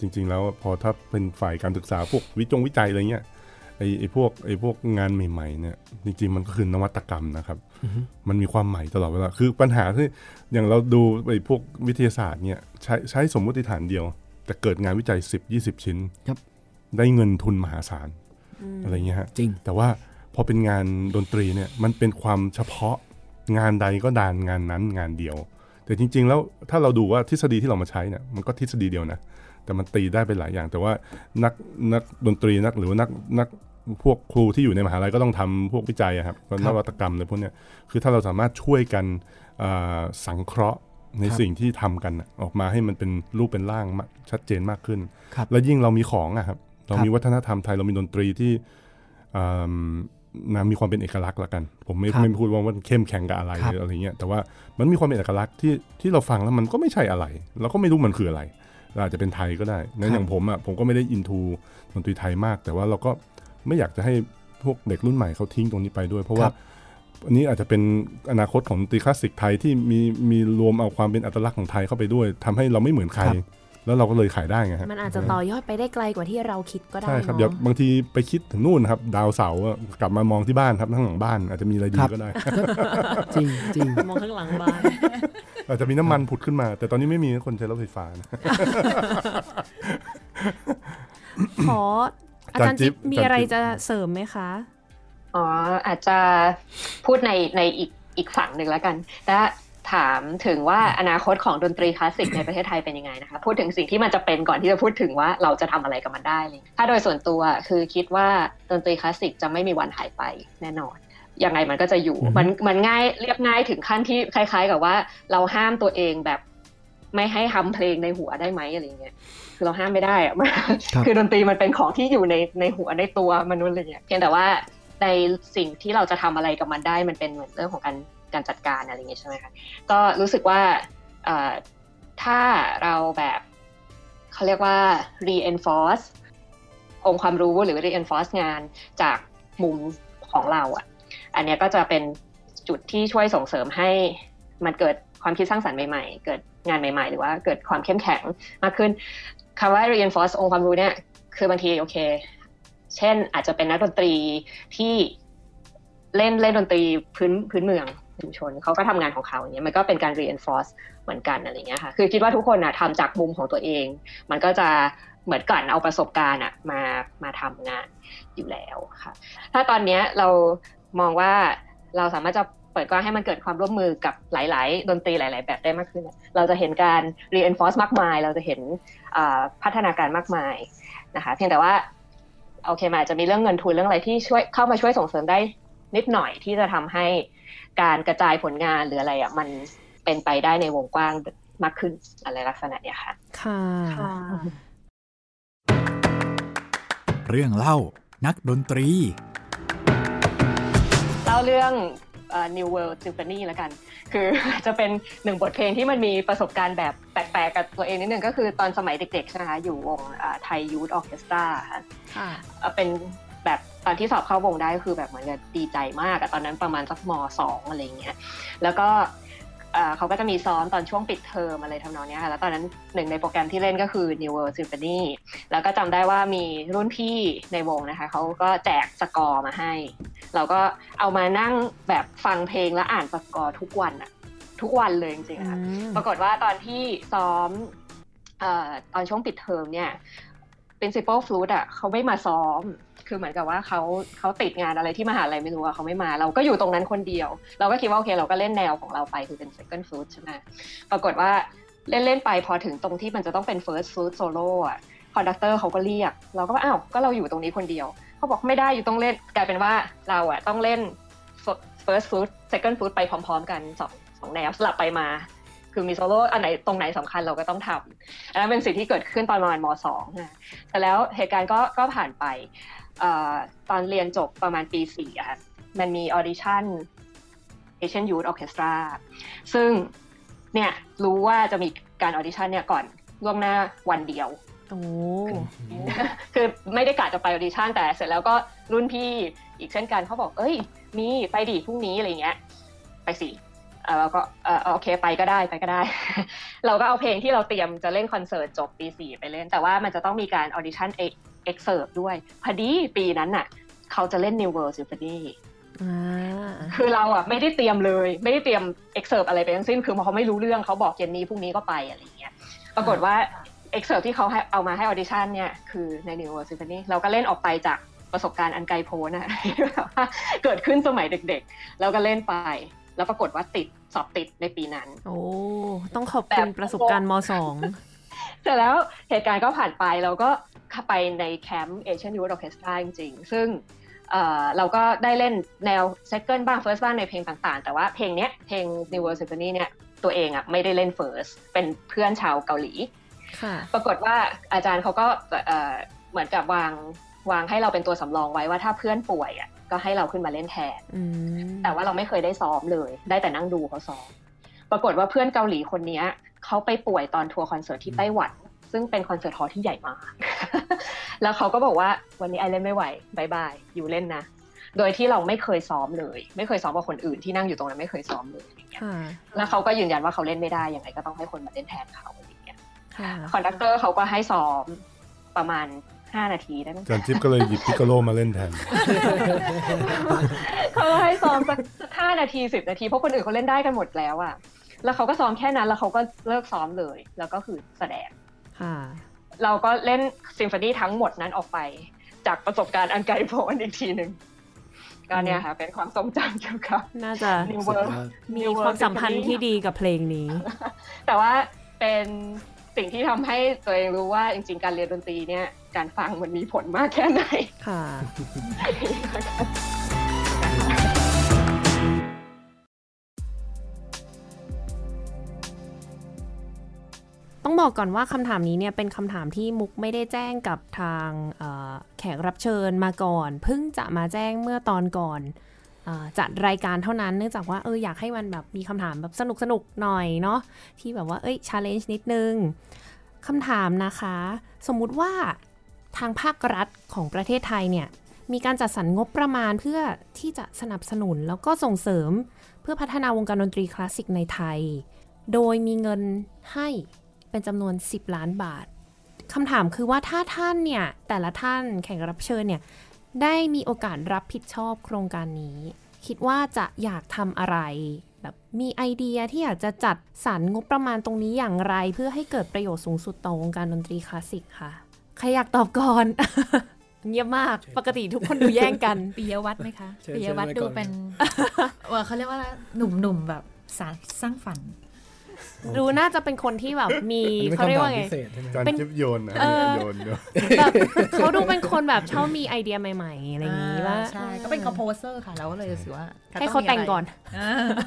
จริง ๆ แล้วพอถ้าเป็นฝ่ายการศึกษาพวกวิจงวิจัยอะไรเงี้ยไอ้ไอ้พวกไอ้พวกงานใหม่ๆเนี่ยจริงๆมันก็คือนวัตกรรมนะครับ มันมีความใหม่ตลอดเวลาคือปัญหาที่อย่างเราดูไอ้พวกวิทยาศาสตร์เนี่ยใช้ใช้สมมติฐานเดียว แต่เกิดงานวิจัย 10-20 ชิ้นครับ ได้เงินทุนมหาศาลอะไรเงี้ยฮะจริง แต่ว่าพอเป็นงานดนตรีเนี่ยมันเป็นความเฉพาะงานใดก็ดานงานนั้นงานเดียว แต่จริง ๆ แล้วถ้าเราดูว่าทฤษฎีที่เรามาใช้เนี่ยมันก็ทฤษฎีเดียวนะ แต่มันตีได้ไปหลายอย่าง แต่ว่านักนักดนตรีนักหรือว่านักนักพวกครูที่อยู่ในมหาลัยก็ต้องทำพวกวิจัยอะครับนวัตกรรมอะไรพวกเนี้ยคือถ้าเราสามารถช่วยกันอ่าสังเคราะห์ในครับสิ่งที่ทำกันน่ะออกมาให้มันเป็นรูปเป็นร่างมากชัดเจนมากขึ้นครับและยิ่งเรามีของอะครับเราครับมีวัฒนธรรมไทยเรามีดนตรีที่อ่า นะมีความเป็นเอกลักษณ์ละกัน ผมไม่ครับไม่พูดว่ามันเข้มแข็งกับอะไรครับหรืออะไรเงี้ยแต่ว่ามันมีความเป็นเอกลักษณ์ที่ที่เราฟังแล้วมันก็ไม่ใช่อะไร เราก็ไม่รู้มันคืออะไรเราอาจจะเป็นไทยก็ได้นั่นอย่างผมอะผมก็ไม่ได้อินทูดนตรีไทยมาก แต่ว่าเราก็ไม่อยากจะให้พวกเด็กรุ่นใหม่เขาทิ้งตรงนี้ไปด้วย เพราะว่าครับอันนี้อาจจะเป็นอนาคตของดนตรีคลาสสิกไทยที่มีมีรวมเอาความเป็นอัตลักษณ์ของไทยเข้าไปด้วยทำให้เราไม่เหมือนใครครับ แล้วเราก็เลยขายได้ไงฮะมันอาจจะต่อยอดไปได้ไกลกว่าที่เราคิดก็ได้ใช่ครับเนาะเดี๋ยวบางทีไปคิดถึงนู่นครับดาวเสาร์อะกลับมามองที่บ้านครับทั้างหลังบ้าน อาจจะมีอะไรดีครับก็ได้จริงจริงมองข้างหลังบ้านอาจจะมีน้ำมันผุดขึ้นมา แต่ตอนนี้ไม่มีคนใช้รถไฟฟ้านะขออาจารย์จิ๊บอาจารย์จิ๊บมีอะไรจะเสริมไหมคะอ๋ออาจจะพูดในในอีกอีกฝั่งหนึ่งแล้วกันถ้า ถามถึงว่าอนาคตของดนตรีคลาสสิกในประเทศไทยเป็นยังไงนะคะ พูดถึงสิ่งที่มันจะเป็นก่อนที่จะพูดถึงว่าเราจะทำอะไรกับมันได้เลยถ้าโดยส่วนตัวคือคิดว่าดนตรีคลาสสิกจะไม่มีวันหายไปแน่นอนยังไงมันก็จะอยู่อือฮึมันมันง่ายเรียบง่ายถึงขั้นที่คล้าย ๆ กับว่าเราห้ามตัวเองแบบ ไม่ให้ทำเพลงในหัวได้ไหมอะไรเงี้ยคือเราห้ามไม่ได้อะครับคือดนตรีมันเป็นของที่อยู่ในในหัวในตัวมนุษย์อะไรเงี้ยเพียงแต่ว่าในสิ่งที่เราจะทำอะไรกับมันได้มันเป็นเหมือนเรื่องของการ การจัดการอะไรอย่างเงี้ยใช่ไหมคะก็รู้สึกว่าถ้าเราแบบเขาเรียกว่า reinforce องค์ความรู้หรือ reinforce งานจากมุมของเราอะ อันเนี้ยก็จะเป็นจุดที่ช่วยส่งเสริมให้มันเกิดความคิดสร้างสรรค์ใหม่ๆ เกิดงานใหม่ๆ หรือว่าเกิดความเข้มแข็งมากขึ้นคำว่า reinforce องค์ความรู้เนี่ย คือบางทีโอเค เช่นอาจจะเป็นนักดนตรีที่เล่นเล่นดนตรีพื้นพื้นเมือง ชุมชนเขาก็ทำงานของเขาอย่างเงี้ยมันก็เป็นการ reinforce เหมือนกันอะไรเงี้ยค่ะคือคิดว่าทุกคนอะทำจากมุมของตัวเอง มันก็จะเหมือนกันเอาประสบการณ์อะมามาทำงานอยู่แล้วค่ะ ถ้าตอนนี้เรามองว่าเราสามารถจะเปิดกว้างให้มันเกิดความร่วมมือกับหลาย ๆ ดนตรีหลาย ๆ แบบได้มากขึ้น เราจะเห็นการ reinforce มากมาย เราจะเห็นพัฒนาการมากมายนะคะ เพียงแต่ว่าโอเคมันอาจจะมีเรื่องเงินทุนเรื่องอะไรที่ช่วยเข้ามาช่วยส่งเสริมได้นิดหน่อยที่จะทำให้ การกระจายผลงานหรืออะไรอะมันเป็นไปได้ในวงกว้างมากขึ้นอะไรลักษณะเนี้ยค่ะ ค่ะ เรื่องเล่านักดนตรีเล่าเรื่องเอ่อ New World Symphony แล้วกัน คือจะเป็นหนึ่งบทเพลงที่มันมีประสบการณ์แบบแปลกๆกับตัวเองนิดนึงก็คือตอนสมัยเด็กๆใช่ไหมคะอยู่วงไทยยูทออเคสตราค่ะค่ะเอ่อเป็นแบบ ตอนที่สอบเข้าวงได้ก็คือแบบเหมือนกับดีใจมากอะตอนนั้นประมาณสักมสองอะไรอย่างเงี้ยแล้วก็เอ่อเขาก็จะมีซ้อมตอนช่วงปิดเทอมอะไรทำนองเนี้ยค่ะแล้วตอนนั้นหนึ่งในโปรแกรมที่เล่นก็คือ New World Symphony แล้วก็จำได้ว่ามีรุ่นพี่ในวงนะคะเขาก็แจกสกอร์มาให้ เราก็เอามานั่งแบบฟังเพลงแล้วอ่านสกอร์ทุกวันอะทุกวันเลยจริงๆค่ะปรากฏว่าตอนที่ซ้อมเออตอนช่วงปิดเทอมเนี่ย principal flute อะเขาไม่มาซ้อม คือเหมือนกับว่าเขาเขาติดงานอะไรที่มหาลัยไม่รู้อะเขาไม่มา เราก็อยู่ตรงนั้นคนเดียว เราก็คิดว่าโอเคเราก็เล่นแนวของเราไปคือเป็น second flute ใช่ไหมปรากฏว่าเล่นเล่นๆไปพอถึงตรงที่มันจะต้องเป็น first flute solo อะ conductor เขาก็เรียก เราก็ว่าอ้าวก็เราอยู่ตรงนี้คนเดียว เขาบอกไม่ได้ you ต้องเล่นกลายเป็นว่าเราอะต้องเล่น first flute second flute ไปพร้อม ๆ กันสองสองแนวสลับไปมาคือมีโซโล่อันไหนตรงไหนสำคัญเราก็ต้องทำอันนั้นเป็นสิ่งที่เกิดขึ้นตอนประมาณมสองนะแต่แล้วเหตุการณ์ก็ก็ผ่านไป ตอนเรียนจบประมาณปีสี่อะค่ะมันมี audition Asian Youth Orchestra ซึ่งเนี่ยรู้ว่าจะมีการ audition เนี่ยก่อนล่วงหน้าวันเดียวโอ้คือไม่ได้กะจะไป audition แต่เสร็จแล้วก็รุ่นพี่อีกเช่นกันเขาบอก เอ้ย มีไปดิพรุ่งนี้อะไรเงี้ย ไปสิเออเราก็เออโอเคไปก็ได้ไปก็ได้ เราก็เอาเพลงที่เราเตรียมจะเล่นคอนเสิร์ตจบปีสี่ไปเล่น แต่ว่ามันจะต้องมีการ audition excerpt้วย พอดีปีนั้นน่ะ เขาจะเล่น New World Symphony อ่าคือเราอะไม่ได้เตรียมเลย ไม่ได้เตรียมเอ็กเซิร์อะไรไปทั้งสิ้น คือเขาไม่รู้เรื่องเขาบอกเย็นนี้พรุ่งนี้ก็ไปอะไรอย่างเงี้ย ปรากฏว่าเอ็กเซิร์ที่เขาให้เอามาให้ audition เนี่ยคือใน New World Symphony เราก็เล่นออกไปจากประสบการณ์อันไกลโพ้นอะแบบว่าเกิดขึ้นสมัยเด็กๆ แล้วก็เล่นไป แล้วปรากฏว่าติดสอบติดในปีนั้น โอ้ต้องขอบคุณแบบประสบการณ์มสองเสร็จแล้วเหตุการณ์ก็ผ่านไปเราก็ เข้าไปในแคมป์ Asian Youth Orchestra จริงๆซึ่งเอ่อเราก็ได้เล่นแนว second บ้าง first บ้างในเพลงต่างๆ แต่ว่าเพลงเนี้ยเพลง New World Symphony เนี่ยตัวเองอะไม่ได้เล่น first เป็นเพื่อนชาวเกาหลีค่ะปรากฏว่าอาจารย์เขาก็เอ่อเหมือนกับวางวางให้เราเป็นตัวสำรองไว้ว่าถ้าเพื่อนป่วยอะก็ให้เราขึ้นมาเล่นแทนอืมแต่ว่เราไม่เคยได้ซ้อมเลย ได้แต่นั่งดูเขาซ้อม ปรากฏว่าเพื่อนเกาหลีคนเนี้ยเขาไปป่วยตอนทัวร์คอนเสิร์ตที่ไต้หวัน ซึ่งเป็น concert hall ที่ใหญ่มาก แล้วเขาก็บอกว่าวันนี้ I เล่นไม่ไหว bye bye you เล่นนะ โดยที่เราไม่เคยซ้อมเลย ไม่เคยซ้อมกับคนอื่นที่นั่งอยู่ตรงนั้นไม่เคยซ้อมเลยอย่างเงี้ยค่ะแล้วเขาก็ยืนยันว่าเขาเล่นไม่ได้ยังไงก็ต้องให้คนมาเล่นแทนเขาอะไรอย่างเงี้ยค่ะ conductor เขาก็ให้ซ้อมประมาณ5นาทีได้ไหมอาจารย์จิ๊บก็เลยหยิบ piccolo มาเล่นแทนเขาให้ซ้อมสักห้านาทีสิบนาทีเพราะคนอื่นเขาเล่นได้กันหมดแล้วอะแล้วเขาก็ซ้อมแค่นั้นแล้วเขาก็เลิกซ้อมเลย แล้วก็คือแสดงค่ะ เราก็เล่นซิมโฟนีทั้งหมดนั้นออกไป จากประสบการณ์อันไกลโพ้นอีกทีหนึ่งก็เนี่ยค่ะ เป็นความทรงจำเกี่ยวกับน่าจะ New สุด World ยอดมีความสัมพันธ์ที่ดีกับเพลงนี้ แต่ว่าเป็นสิ่งที่ทำให้ตัวเองรู้ว่าจริงๆ การเรียนดนตรีเนี่ย การฟังมันมีผลมากแค่ไหนค่ะ บอกก่อนว่าคำถามนี้เนี่ยเป็นคำถามที่มุกไม่ได้แจ้งกับทางแขกรับเชิญมาก่อน เพิ่งจะมาแจ้งเมื่อตอนก่อนจัดรายการเท่านั้นเนื่องจากว่าเอออยากให้มันแบบมีคำถามแบบสนุกสนุกหน่อยเนาะที่แบบว่าเอ้ยชาเลนจ์นิดนึงคำถามนะคะ สมมุติว่าทางภาครัฐของประเทศไทยเนี่ยมีการจัดสรรงบประมาณเพื่อที่จะสนับสนุนแล้วก็ส่งเสริม เพื่อพัฒนาวงการดนตรีคลาสสิกในไทย โดยมีเงินให้ เป็นจำนวน 10 ล้านบาทคำถามคือว่าถ้าท่านเนี่ย แต่ละท่านแขกรับเชิญเนี่ย ได้มีโอกาสรับผิดชอบโครงการนี้ คิดว่าจะอยากทำอะไรแบบมีไอเดียที่อยากจะจัดสรรงบประมาณตรงนี้อย่างไร เพื่อให้เกิดประโยชน์สูงสุดต่อวงการดนตรีคลาสสิกค่ะใครอยากตอบก่อนเงียบมาก ปกติทุกคนดูแย่งกันปิยวัฒน์ไหมคะเชิญปิยวัฒน์เชิญไว้ดูก่อนเป็นเออเขาเรียกว่าอะไรหนุ่มๆแบบสารสร้างฝัน ดูน่าจะเป็นคนที่แบบมีอันนี้เป็นเขาเรียกคำถามว่าไงพิเศษใช่ไหมอาจารย์เป็นจิ๊บโยนนะเออโยนโยนแบบเขาดูเป็นคนแบบชอบมีไอเดียใหม่ๆอะไรอย่างนี้ว่าใช่ก็เป็นคอมโพเซอร์ค่ะเราก็เลยรู้สึกว่าให้เขาแต่งก่อน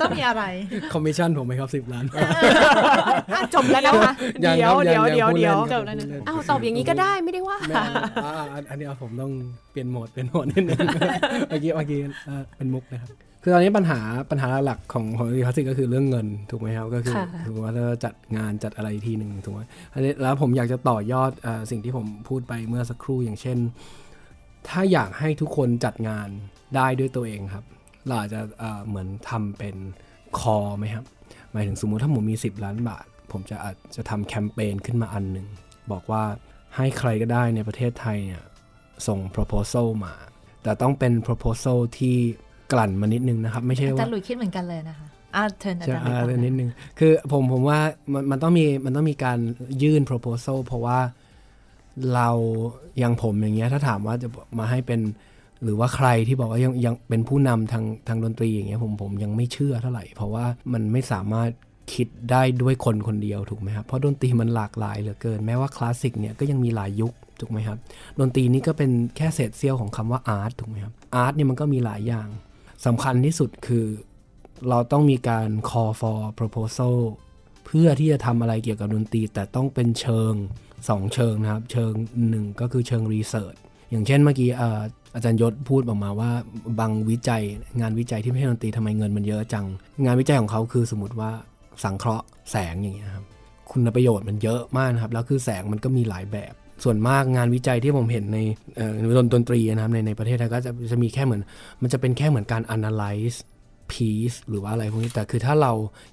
ต้องมีอะไรคอมมิชชั่นผมไหมครับสิบล้านอะจบแล้วนะคะยัเดี๋งยวครับเดี๋ยวยังเดี๋ยวยังเดี๋ยวพูดเล่นครับพูดเล่นอ้าวตอบอย่างนี้ก็ได้ไม่ได้ว่าไม่เอาอ่าอันอันนี้ผมต้องเปลี่ยนโหมดเปลี่ยนโหมดนิดนึงเมื่อกี้เมื่อกี้เอ่อเป็นมุกนะครับ คือตอนนี้ปัญหาปัญหาหลักของของดีคลาสสิกก็คือเรื่องเงินถูกไหมครับก็คือค่ะถูกว่าถ้าจัดงานจัดอะไรทีหนึ่งถูกไหมอันนี้แล้วผมอยากจะต่อยอดเออสิ่งที่ผมพูดไปเมื่อสักครู่อย่างเช่น ถ้าอยากให้ทุกคนจัดงานได้ด้วยตัวเองครับ เราอาจจะเอ่อเหมือนทำเป็นคอไหมครับหมายถึงสมมุติถ้าผมมี 10 ล้านบาท ผมจะอาจจะทำแคมเปญขึ้นมาอันหนึ่งบอกว่าให้ใครก็ได้ในประเทศไทยเนี่ยส่ง proposal มา แต่ต้องเป็น proposal ที่ กลั่นมานิดนึงนะครับ ไม่ใช่อาจาว่ารย์หลุยคิดเหมือนกันเลยนะคะอ่าเทิร์นอาจะจารย์หลุยอ่าก่อนนิดนึงคือผมผมว่ามันมันต้องมีมันต้องมีการยื่น proposal เพราะว่าเราอย่างผมอย่างเงี้ยถ้าถามว่าจะมาให้เป็นหรือว่าใครที่บอกว่ายังยังเป็นผู้นำทางทางดนตรีอย่างเงี้ยผมผมยังไม่เชื่อเท่าไหร่ เพราะว่ามันไม่สามารถคิดได้ด้วยคนคนเดียวถูกไหมครับเพราะดนตรีมันหลากหลายเหลือเกิน แม้ว่าคลาสสิกเนี่ยก็ยังมีหลายยุคถูกไหมครับดนตรีนี่ก็เป็นแค่เศษเสี้ยวของคำว่า art ถูกไหมครับ art เนี่ยมันก็มีหลายอย่าง สำคัญที่สุดคือเราต้องมีการ call for proposal เพื่อที่จะทำอะไรเกี่ยวกับดนตรี แต่ต้องเป็นเชิง 2 เชิงนะครับ เชิงหนึ่งก็คือเชิง research อย่างเช่นเมื่อกี้อาจารย์ยศพูดออกมาว่าบางวิจัยงานวิจัยที่ไม่ใช่ดนตรีทำไมเงินมันเยอะจัง งานวิจัยของเขาคือสมมติว่าสังเคราะห์แสงอย่างเงี้ยครับคุณประโยชน์มันเยอะมากนะครับ แล้วคือแสงมันก็มีหลายแบบ ส่วนมากงานวิจัยที่ผมเห็นในดนดนตรีนะครับในในประเทศไทยก็จะจะมีแค่เหมือน มันจะเป็นแค่เหมือนการ analyze piece หรือว่าอะไรพวกนี้แต่คือถ้าเรา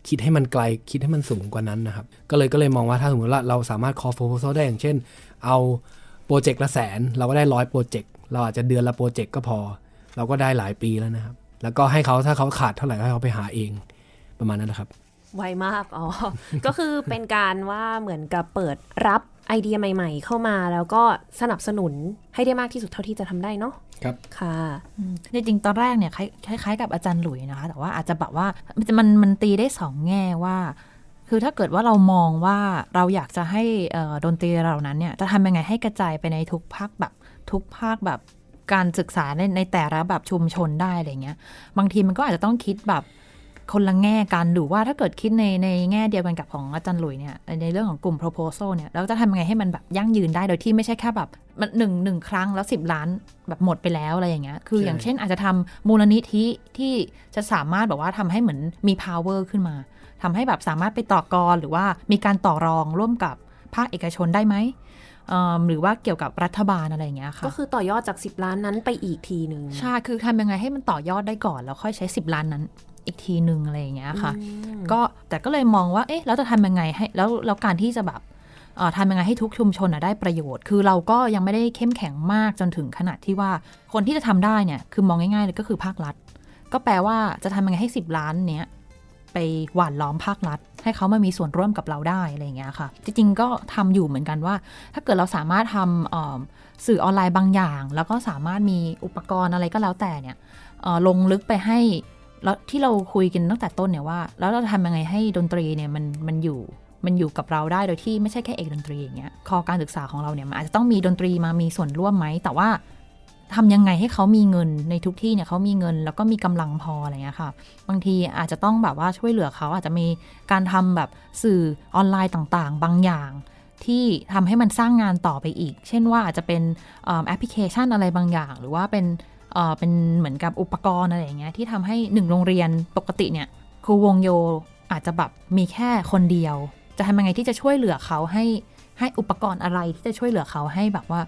คิดให้มันไกลคิดให้มันสูงกว่านั้นนะครับ ก็เลยก็เลยมองว่าถ้าสมมติว่าเราสามารถ call proposal ได้อย่างเช่น เอาโปรเจกต์ละแสน เราก็ได้ร้อยโปรเจกต์เราอาจจะเดือนละโปรเจกต์ก็พอ เราก็ได้หลายปีแล้วนะครับ แล้วก็ให้เขาถ้าเขาขาดเท่าไหร่ให้เขาไปหาเองประมาณนั้นนะครับไวมาก อ๋อ ก็คือเป็นการว่าเหมือนกับเปิดรับ ไอเดียใหม่ ๆ เข้ามาแล้วก็สนับสนุนให้ได้มากที่สุดเท่าที่จะทำได้เนาะครับค่ะจริงๆตอนแรกเนี่ยคล้ายๆ กับอาจารย์หลุยนะคะ แต่ว่าอาจจะแบบว่ามันมันตีได้สองแง่ว่าคือถ้าเกิดว่าเรามองว่าเราอยากจะให้ดนตรีเหล่านั้นเนี่ยจะทำยังไงให้กระจายไปในทุกภาคแบบทุกภาคแบบการศึกษาในในแต่ละแบบชุมชนได้อะไรเงี้ย บางทีมันก็อาจจะต้องคิดแบบ คนละแง่กันหรือว่าถ้าเกิดคิดในในแง่เดียวกันกับของอาจารย์หลุยเนี่ยในเรื่องของกลุ่ม proposal เนี่ยเราจะทำยังไงให้มันแบบยั่งยืนได้โดยที่ไม่ใช่แค่แบบมันหนึ่งหนึ่งครั้งแล้ว 10 ล้านแบบหมดไปแล้วอะไรอย่างเงี้ยคืออย่างเช่นอาจจะทำมูลนิธิที่จะสามารถแบบว่าทำให้เหมือนมี power ขึ้นมาทำให้แบบสามารถไปต่อกรหรือว่ามีการต่อรองร่วมกับภาคเอกชนได้ไหมหรือว่าเกี่ยวกับรัฐบาลอะไรอย่างเงี้ยค่ะ ก็คือต่อยอดจาก 10 ล้านนั้นไปอีกทีหนึ่งใช่ คือทำยังไงให้มันต่อยอดได้ก่อน แล้วค่อยใช้ 10 ล้านนั้น อีกทีหนึ่งอะไรอย่างเงี้ยค่ะ ก็แต่ก็เลยมองว่าเอ๊ะแล้วจะทำยังไงให้แล้วแล้วการที่จะแบบทำยังไงให้ทุกชุมชนได้ประโยชน์ คือเราก็ยังไม่ได้เข้มแข็งมากจนถึงขนาดที่ว่าคนที่จะทำได้เนี่ยคือมองง่ายๆเลยก็คือภาครัฐ ก็แปลว่าจะทำยังไงให้ 10 ล้านเนี้ยไปหว่านล้อมภาครัฐ ให้เขามามีส่วนร่วมกับเราได้อะไรอย่างเงี้ยค่ะ จริงๆก็ทำอยู่เหมือนกันว่า ถ้าเกิดเราสามารถทำสื่อออนไลน์บางอย่าง แล้วก็สามารถมีอุปกรณ์อะไรก็แล้วแต่เนี่ยลงลึกไปให้ แล้วที่เราคุยกันตั้งแต่ต้นเนี่ยว่า แล้วเราทำยังไงให้ดนตรีเนี่ยมันมันอยู่มันอยู่กับเราได้โดยที่ไม่ใช่แค่เอกดนตรีอย่างเงี้ยคอการศึกษาของเราเนี่ยมันอาจจะต้องมีดนตรีมามีส่วนร่วมไหม แต่ว่าทำยังไงให้เขามีเงินในทุกที่เนี่ยเขามีเงินแล้วก็มีกำลังพออะไรเงี้ยค่ะ บางทีอาจจะต้องแบบว่าช่วยเหลือเขาอาจจะมีการทำแบบสื่อออนไลน์ต่างๆ บางอย่าง ที่ทำให้มันสร้างงานต่อไปอีก เช่นว่าอาจจะเป็นแอปพลิเคชันอะไรบางอย่าง หรือว่าเป็น เอ่อเป็นเหมือนกับอุปกรณ์อะไรอย่างเงี้ยที่ทำให้หนึ่งโรงเรียนปกติเนี่ยครูวงโยอาจจะแบบมีแค่คนเดียว จะทำยังไงที่จะช่วยเหลือเขาให้ให้อุปกรณ์อะไรที่จะช่วยเหลือเขาให้แบบว่า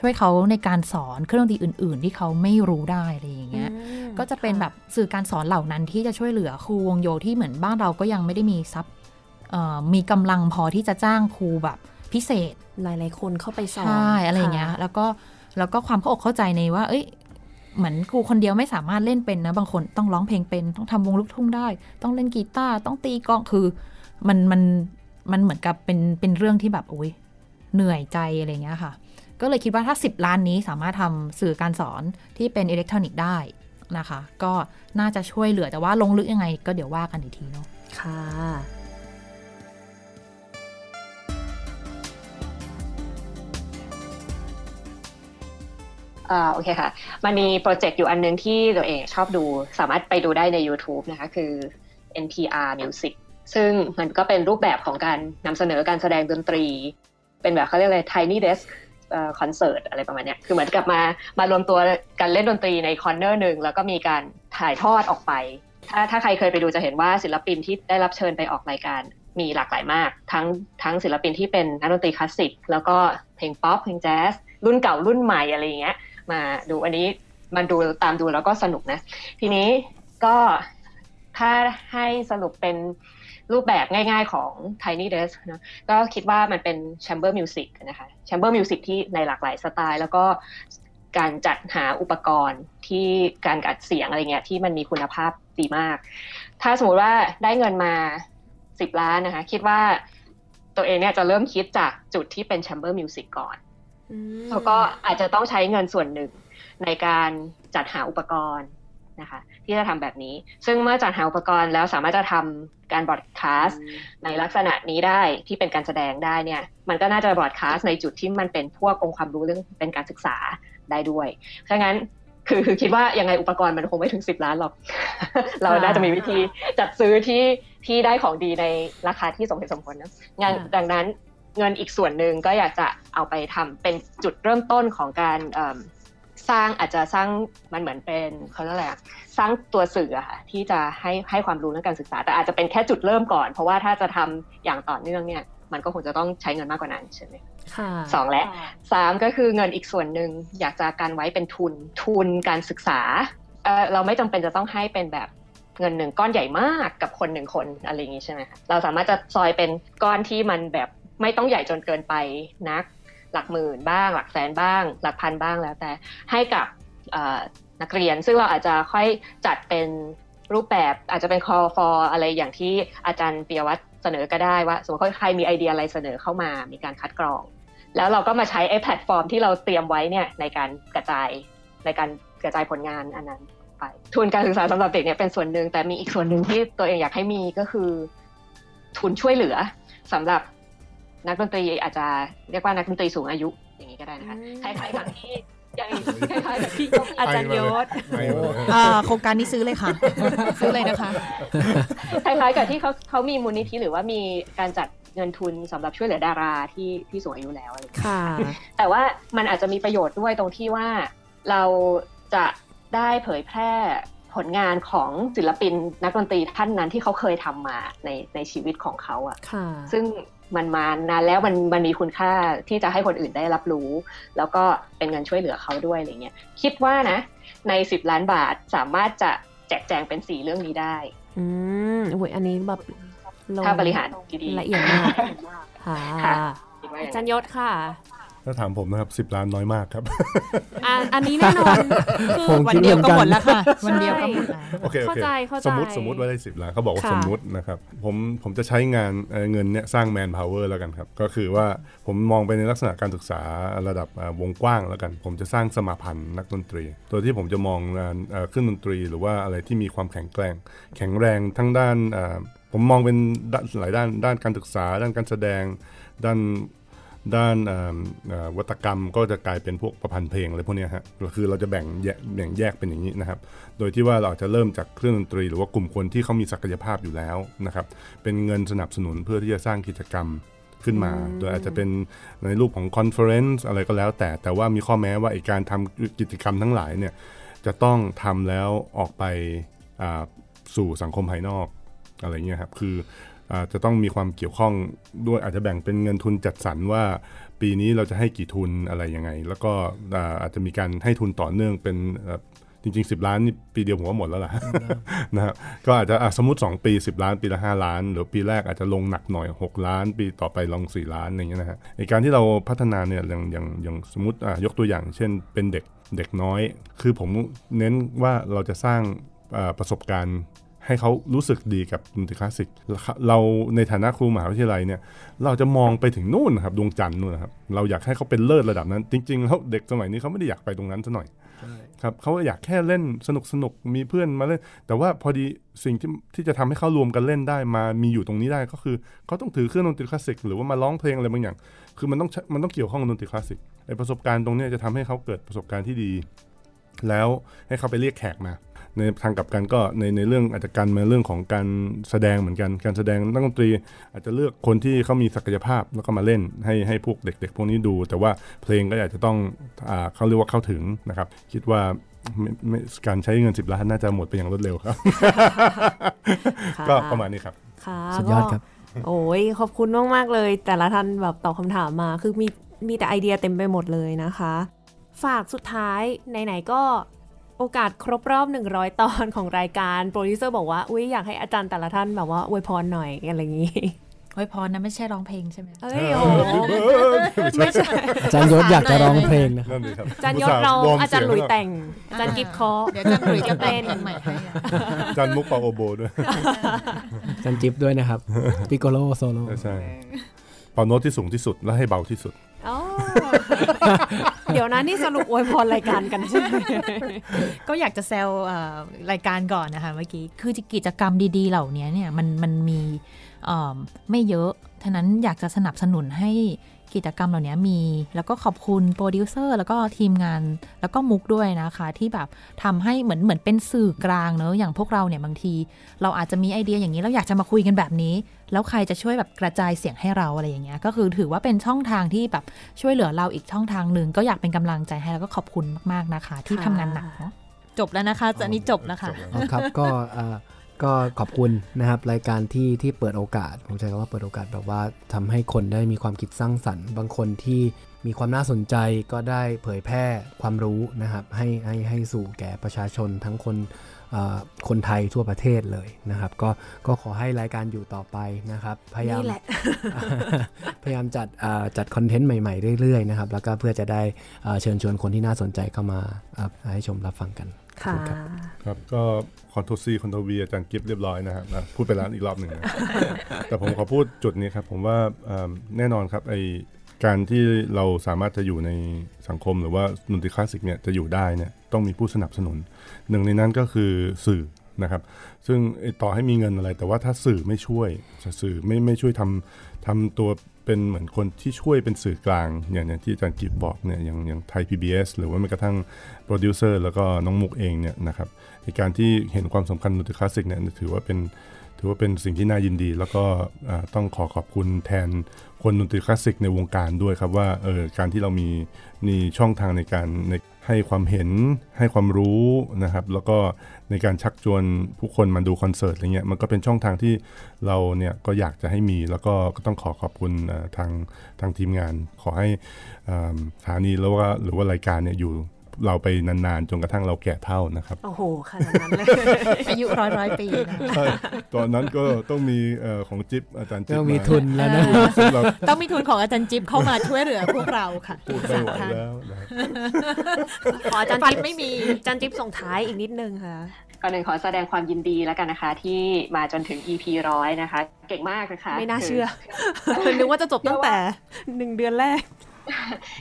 ช่วยเขาในการสอนเครื่องดนตรีอื่น ๆ ที่เขาไม่รู้ได้อะไรอย่างเงี้ย ก็จะเป็นแบบสื่อการสอนเหล่านั้นที่จะช่วยเหลือครูวงโยที่เหมือนบ้านเราก็ยังไม่ได้มีทรัพย์มีกำลังพอที่จะจ้างครูแบบพิเศษ หลาย ๆ คนเข้าไปสอนใช่อะไรเงี้ย แล้วก็แล้วก็ความเข้าอกเข้าใจในว่า เอ้ย เหมือนครูคนเดียวไม่สามารถเล่นเป็นนะ บางคนต้องร้องเพลงเป็น ต้องทำวงลูกทุ่งได้ ต้องเล่นกีตาร์ต้องตีกลองคือมันมันมันเหมือนกับเป็นเป็นเรื่องที่แบบโอ้ยเหนื่อยใจอะไรเงี้ยค่ะ ก็เลยคิดว่าถ้า 10 ล้านนี้สามารถทำสื่อการสอนที่เป็นอิเล็กทรอนิกส์ได้นะคะ ก็น่าจะช่วยเหลือแต่ว่าลงลึกยังไงก็เดี๋ยวว่ากันอีกทีเนาะค่ะ อ่าโอเคค่ะ มันมีโปรเจกต์อยู่อันนึงที่ตัวเองชอบดูสามารถไปดูได้ใน YouTube นะคะคือ NPR Music ซึ่งมันก็เป็นรูปแบบของการนำเสนอการแสดงดนตรี เป็นแบบเขาเรียกอะไร Tiny Desk คอนเสิร์ตอะไรประมาณนี้คือเหมือนกับมามารวมตัวกันเล่นดนตรีใน corner หนึ่งแล้วก็มีการถ่ายทอดออกไป ถ้าถ้าใครเคยไปดูจะเห็นว่าศิลปินที่ได้รับเชิญไปออกรายการมีหลากหลายมาก ทั้งทั้งศิลปินที่เป็นนักดนตรีคลาสสิกแล้วก็เพลงป๊อปเพลงแจ๊สรุ่นเก่ารุ่นใหม่อะไรอย่างเงี้ย มาดูอันนี้มันดูตามดูแล้วก็สนุกนะ ทีนี้ก็ถ้าให้สรุปเป็นรูปแบบง่ายๆของ Tiny Desk นะก็คิดว่ามันเป็น Chamber Music นะคะ Chamber Music ที่ในหลากหลายสไตล์ แล้วก็การจัดหาอุปกรณ์ที่การอัดเสียงอะไรเงี้ยที่มันมีคุณภาพดีมาก ถ้าสมมติว่าได้เงินมา 10 ล้านนะคะ คิดว่าตัวเองเนี่ยจะเริ่มคิดจากจุดที่เป็น Chamber Music ก่อน อืมแล้วก็อาจจะต้องใช้เงินส่วนหนึ่งในการจัดหาอุปกรณ์นะคะ ที่จะทำแบบนี้ ซึ่งเมื่อจัดหาอุปกรณ์แล้วสามารถจะทำการบอดคาสต์ในลักษณะนี้ได้ที่เป็นการแสดงได้เนี่ย มันก็น่าจะบอดคาสต์ในจุดที่มันเป็นพวกองค์ความรู้เรื่องเป็นการศึกษาได้ด้วยเพราะงั้นคือคือคิดว่ายังไงอุปกรณ์มันคงไม่ถึง10ล้านหรอก เราน่าจะมีวิธีจัดซื้อที่ที่ได้ของดีในราคาที่สมเหตุสมผลนะงานดังนั้น เงินอีกส่วนหนึ่งก็อยากจะเอาไปทำเป็นจุดเริ่มต้นของการเอิ่มสร้างอาจจะสร้างมันเหมือนเป็นเขาเรียกอะไรอะสร้างตัวสื่ออะค่ะที่จะให้ให้ความรู้เรื่องการศึกษา แต่อาจจะเป็นแค่จุดเริ่มก่อน เพราะว่าถ้าจะทำอย่างต่อเนื่องเนี่ย มันก็คงจะต้องใช้เงินมากกว่านั้นใช่ไหมค่ะสองและสามก็คือเงินอีกส่วนหนึ่งอยากจะการไว้เป็นทุนทุนการศึกษาเออเราไม่จำเป็นจะต้องให้เป็นแบบเงินหนึ่งก้อนใหญ่มากกับคนหนึ่งคนอะไรอย่างนี้ใช่ไหมคะเราสามารถจะซอยเป็นก้อนที่มันแบบ ไม่ต้องใหญ่จนเกินไปนัก หลักหมื่นบ้าง หลักแสนบ้าง หลักพันบ้างแล้วแต่ให้กับนักเรียนซึ่งเราอาจจะค่อยจัดเป็นรูปแบบอาจจะเป็น call for อะไรอย่างที่อาจารย์เปียวัฒน์เสนอก็ได้ว่าสมมติว่าใครมีไอเดียอะไรเสนอเข้ามามีการคัดกรอง แล้วเราก็มาใช้ไอ้แพลตฟอร์มที่เราเตรียมไว้เนี่ยในการกระจายในการกระจายผลงานอันนั้นไปทุนการศึกษาสำหรับเด็กเนี่ยเป็นส่วนหนึ่งแต่มีอีกส่วนหนึ่งที่ตัวเองอยากให้มีก็คือ ทุนช่วยเหลือสำหรับ นักดนตรีอาจจะเรียกว่านักดนตรีสูงอายุอย่างนี้ก็ได้นะคะอืมคล้ายๆกับที่อย่างคล้ายๆกับที่อาจารย์ยศไปหมดเลยอ่าโครงการนี้ซื้อเลยค่ะ ซื้อเลยนะคะ คล้ายๆกับที่เขาเขามีมูลนิธิหรือว่ามีการจัดเงินทุนสำหรับช่วยเหลือดาราที่ที่สูงอายุแล้วอะไรอย่างเงี้ยค่ะ แต่ว่ามันอาจจะมีประโยชน์ด้วยตรงที่ว่าเราจะได้เผยแพร่ผลงานของศิลปินนักดนตรีท่านนั้นที่เขาเคยทำมาในในชีวิตของเขาอะค่ะ ซึ่ง มันมานานแล้วมันมันมีคุณค่าที่จะให้คนอื่นได้รับรู้ แล้วก็เป็นเงินช่วยเหลือเขาด้วยอะไรเงี้ยคิดว่านะใน 10 ล้านบาทสามารถจะแจกแจงเป็นสีเรื่องนี้ได้ อืมโอ้ยอันนี้แบบลงถ้าบริหารดีๆละเอียดมากค่ะค่ะคิดว่าออาย่างจารนั้นย์ยศค่ะ ถ้าถามผมนะครับสิบล้านน้อยมากครับอะอันนี้แน่นอนคือผมคิดเหมือนกัน วันเดียวก็หมดแล้วค่ะ วันเดียวก็หมดแล้วโอเคโอเข้าใจเข้าใจสมมติสมมติว่าได้สิบล้านเขาบอกว่าค่ะสมมตินะครับผมผมจะใช้งานเอ่อเงินเนี้ยสร้าง manpower แล้วกันครับ ก็คือว่าผมมองไปในลักษณะการศึกษาระดับเอ่อวงกว้างแล้วกัน ผมจะสร้างสมาพันธ์นักดนตรี ตัวที่ผมจะมองงานเอ่อเครื่องดนตรีหรือว่าอะไรที่มีความแข็งแกร่ง แข็งแรงทั้งด้านเอ่อผมมองเป็นด้านหลายด้านด้านการศึกษา ด้านการแสดงด้าน ด้านเอ่อเอ่อนวัตกรรมก็จะกลายเป็นพวกประพันธ์เพลงอะไรพวกเนี้ยฮะคือเราจะแบ่งแยกแบ่งแยกเป็นอย่างนี้นะครับ โดยที่ว่าเราอาจจะเริ่มจากเครื่องดนตรี หรือว่ากลุ่มคนที่เขามีศักยภาพอยู่แล้วนะครับเป็นเงินสนับสนุนเพื่อที่จะสร้างกิจกรรมขึ้นมา โดยอาจจะเป็นในรูปของ conference อะไรก็แล้วแต่ แต่ว่ามีข้อแม้ว่าไอ้การทำกิจกรรมทั้งหลายเนี่ยจะต้องทำแล้วออกไปอ่าสู่สังคมภายนอกอะไรเงี้ยครับคืออา จจะต้องมีความเกี่ยวข้องด้วยอาจจะแบ่งเป็นเงินทุนจัดสรรว่า ปีนี้เราจะให้กี่ทุนอะไรยังไง แล้วก็อาจจะมีการให้ทุนต่อเนื่องเป็นจริงๆ 10 ล้านนี่ปีเดียวผมว่าหมดแล้วล่ะนะครับก็อาจจะสมมติ 2 ปี 10 ล้าน ปีละ 5 ล้าน หรือปีแรกอาจจะลงหนักหน่อย 6 ล้าน ปีต่อไปลง 4 ล้านอย่างเงี้ยนะฮะในการที่เราพัฒนาเนี่ยอย่างอย่างอย่างสมมติยกตัวอย่าง เช่นเป็นเด็กเด็กน้อย คือผมเน้นว่าเราจะสร้างประสบการณ์ ให้เขารู้สึกดีกับดนตรีคลาสสิก เราในฐานะครูมหาวิทยาลัยเนี่ย เราจะมองไปถึงนู่นนะครับดวงจันทร์นู่นนะครับ เราอยากให้เขาเป็นเลิศระดับนั้น จริงๆแล้วเด็กสมัยนี้เขาไม่ได้อยากไปตรงนั้นซะหน่อยครับเขาอยากแค่เล่นสนุกสนุกมีเพื่อนมาเล่น แต่ว่าพอดีสิ่งที่ที่จะทำให้เขารวมกันเล่นได้มามีอยู่ตรงนี้ได้ก็คือเขาต้องถือเครื่องดนตรีคลาสสิกหรือว่ามาร้องเพลงอะไรบางอย่าง คือมันต้องใช้มันต้องเกี่ยวข้องกับดนตรีคลาสสิกไอประสบการณ์ตรงเนี้ยจะทำให้เขาเกิดประสบการณ์ที่ดี แล้วให้เขาไปเรียกแขกมา ในทางกลับกันก็ในในเรื่องอาจจะการมาเรื่องของการแสดงเหมือนกันการแสดงนักดนตรี อาจจะเลือกคนที่เขามีศักยภาพแล้วก็มาเล่นให้ให้พวกเด็ก ๆ พวกนี้ดู แต่ว่าเพลงก็อาจจะต้องอ่าเขาเรียกว่าเข้าถึงนะครับคิดว่าไม่ไม่การใช้เงิน 10 ล้านน่าจะหมดไปอย่างรวดเร็วครับค่ะก็ประมาณนี้ครับค่ะสุดยอดครับก็โอ้ยขอบคุณมากๆเลย แต่ละท่านแบบตอบคำถามมา คือมีมีแต่ไอเดียเต็มไปหมดเลยนะคะ ฝากสุดท้ายไหนๆก็ โอกาสครบรอบ 100 ตอนของรายการโปรดิวเซอร์บอกว่าอุ้ยอยากให้อาจารย์แต่ละท่านแบบว่าอวยพรหน่อยอะไรอย่างนี้อวยพรนะไม่ใช่ร้องเพลงใช่ไหมเอ้ยโอ้โหไม่ใช่อาจารย์ยศอยากจะร้องเพลงนะครับนั่นเลยครับอาจารย์ยศร้องอาจารย์หลุยแต่งอาจารย์กิฟคอเดี๋ยวอาจารย์หลุยจะเต้นเต้นใหม่ให้อะอาจารย์มุกเป่า oboe ด้วยอาจารย์จิ๊บด้วยนะครับ piccolo solo ใช่ เป่าโน้ตที่สูงที่สุดและให้เบาที่สุดเดี๋ยวนะนี่สรุปอวยพรรายการกันใช่ไหมก็อยากจะแซวรายการก่อนนะคะเมื่อกี้คือกิจกรรมดีๆ เหล่านี้เนี่ยมันมันมีไม่เยอะ ฉะนั้นอยากจะสนับสนุนให้ กิจกรรมเหล่านี้มี แล้วก็ขอบคุณโปรดิวเซอร์แล้วก็ทีมงาน แล้วก็มุกด้วยนะคะ ที่แบบทำให้เหมือนเหมือนเป็นสื่อกลางเนอะอย่างพวกเราเนี่ยบางที เราอาจจะมีไอเดียอย่างนี้เราอยากจะมาคุยกันแบบนี้ แล้วใครจะช่วยแบบกระจายเสียงให้เราอะไรอย่างเงี้ยก็คือถือว่าเป็นช่องทางที่แบบช่วยเหลือเราอีกช่องทางหนึ่งก็อยากเป็นกำลังใจให้แล้วก็ขอบคุณมาก ๆนะคะ ที่ค่ะทำงานหนักเนาะจบแล้วนะคะจะอันนี้จบแล้วค่ะอ๋อครับก็เอ่อ ก็ขอบคุณนะครับรายการที่ที่เปิดโอกาสผมใช้คำว่าเปิดโอกาสแบบว่าทำให้คนได้มีความคิดสร้างสรรค์ บางคนที่มีความน่าสนใจก็ได้เผยแพร่ความรู้นะครับให้ให้ให้สู่แก่ประชาชนทั้งคนเอ่อคนไทยทั่วประเทศเลยนะครับ ก็ก็ขอให้รายการอยู่ต่อไปนะครับ พยายามนี่แหละพยายามจัดอ่าจัดคอนเทนต์ใหม่ ๆ เรื่อยๆนะครับ แล้วก็เพื่อจะได้อ่าเชิญชวนคนที่น่าสนใจเข้ามาอ่าให้ชมรับฟังกันขอบ ค่ะณรับครับก็ control C control V อาจารย์กิฟต์เรียบร้อยนะครับนะพูดไปแล้วอีกรอบหนึ่งนะแต่ผมขอพูดจุดนี้ครับ ผมว่าเอิ่มแน่นอนครับไอการที่เราสามารถจะอยู่ในสังคมหรือว่าดนตรีคลาสสิกเนี่ยจะอยู่ได้เนี่ยต้องมีผู้สนับสนุน หนึ่งในนั้นก็คือสื่อนะครับ ซึ่งไอ้ต่อให้มีเงินอะไร แต่ว่าถ้าสื่อไม่ช่วยสื่อไม่ไม่ช่วยทำทำตัว เป็นเหมือนคนที่ช่วยเป็นสื่อกลางอย่างอย่างที่อาจารย์กิฟต์บอกเนี่ยอย่างอย่างไทย PBS หรือว่าแม้กระทั่งโปรดิวเซอร์แล้วก็น้องมุกเองเนี่ยนะครับในการที่เห็นความสำคัญดนตรีคลาสสิกเนี่ยถือว่าเป็นถือว่าเป็นสิ่งที่น่ายินดี แล้วก็ต้องขอขอบคุณแทนคนดนตรีคลาสสิกในวงการด้วยครับว่าเออการที่เรามีมีช่องทางในการในให้ความเห็นให้ความรู้นะครับ แล้วก็ ในการชักชวนผู้คนมาดูคอนเสิร์ตอะไรเงี้ยมันก็เป็นช่องทางที่เราเนี่ยก็อยากจะให้มีแล้วก็ก็ต้องขอขอบคุณทางทางทีมงาน ขอให้สถานีแล้วว่าหรือว่ารายการเนี่ยอยู่ เราไปนานๆ จนกระทั่งเราแก่เท่านะครับ โอ้โหขนาดนั้นเลยอายุร้อยร้อยปีนะใช่ตอนนั้นก็ต้องมีเอ่อของจิ๊บอาจารย์จิ๊บต้องมีาทุนแล้วนะซึ่งเราต้องมีทุนของอาจารย์จิ๊บเข้ามาช่วยเหลือพวกเราค่ะพูดไม่ไหวแล้วนะครับขออาจารย์ฟันจิ๊บไม่มีอาจารย์จิ๊บส่งท้ายอีกนิดนึงค่ะก่อนหนึ่งขอแสดงความยินดีแล้วกันนะคะ ที่มาจนถึง EP ร้อยนะคะ เก่งมากนะคะ ไม่น่าคืเชื่อนึกว่าจะจบตั้งแต่หนึ่งเดือนแรก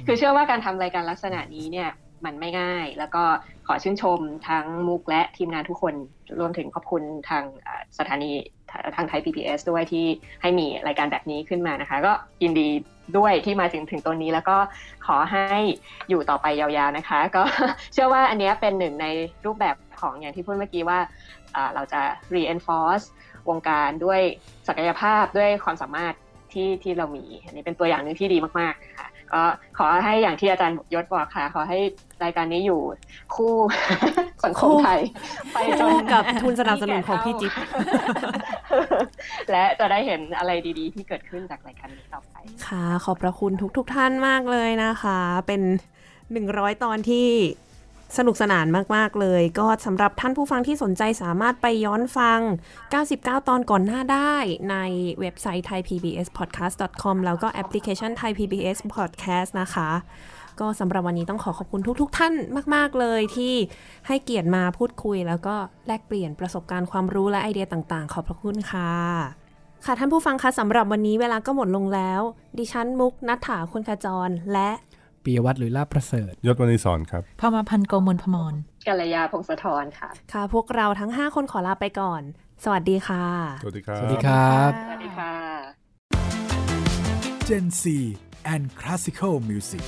คือเชื่อว่าการทำรายการลักษณะนี้เนี่ย มันไม่ง่าย แล้วก็ขอชื่นชมทั้งมุกและทีมงานทุกคนรวมถึงขอบคุณทางสถานีทางไทย PBS ด้วยที่ให้มีรายการแบบนี้ขึ้นมานะคะ ก็ยินดีด้วยที่มาถึงถึงตัวนี้แล้วก็ขอให้อยู่ต่อไปยาวๆนะคะ ก็เชื่อว่าอันนี้เป็นหนึ่งในรูปแบบของอย่างที่พูดเมื่อกี้ว่าอ่าเราจะ reinforce วงการด้วยศักยภาพด้วยความสามารถที่ที่เรามี อันนี้เป็นตัวอย่างหนึ่งที่ดีมากๆนะคะ ก็ขอให้อย่างที่อาจารย์ยศบอกค่ะ ขอให้รายการนี้อยู่คู่สังคมไทย ไปจนคู่กับทุนสนับสนุนของพี่จิ๊บและจะได้เห็นอะไรดีๆ ที่เกิดขึ้นจากรายการนี้ต่อไปค่ะ ขอบพระคุณทุกๆทท่านมากเลยนะคะ เป็น100ตอนที่ สนุกสนานมาก ๆ เลย ก็สำหรับท่านผู้ฟังที่สนใจสามารถไปย้อนฟัง 99 ตอนก่อนหน้าได้ในเว็บไซต์ thaipbspodcast.com แล้วก็แอปพลิเคชัน Thai PBS Podcast นะคะ ก็สำหรับวันนี้ต้องขอขอบคุณทุก ๆท่านมาก ๆ เลยที่ให้เกียรติมาพูดคุย แล้วก็แลกเปลี่ยนประสบการณ์ความรู้และไอเดียต่างๆ ขอบพระคุณค่ะค่ะท่านผู้ฟังคะสำหรับวันนี้เวลาก็หมดลงแล้ว ดิฉันมุกนัฐถาคุณขจรและ ปียวัตรหรือลาบประเสริฐยศวณิสอนครับพอมาพันโกมลพมรกัลยาพงศธรค่ะ ค่ะ พวกเราทั้ง 5 คนขอลาไปก่อน สวัสดีค่ะ สวัสดีครับ สวัสดีครับ สวัสดีค่ะ Gen C and Classical Music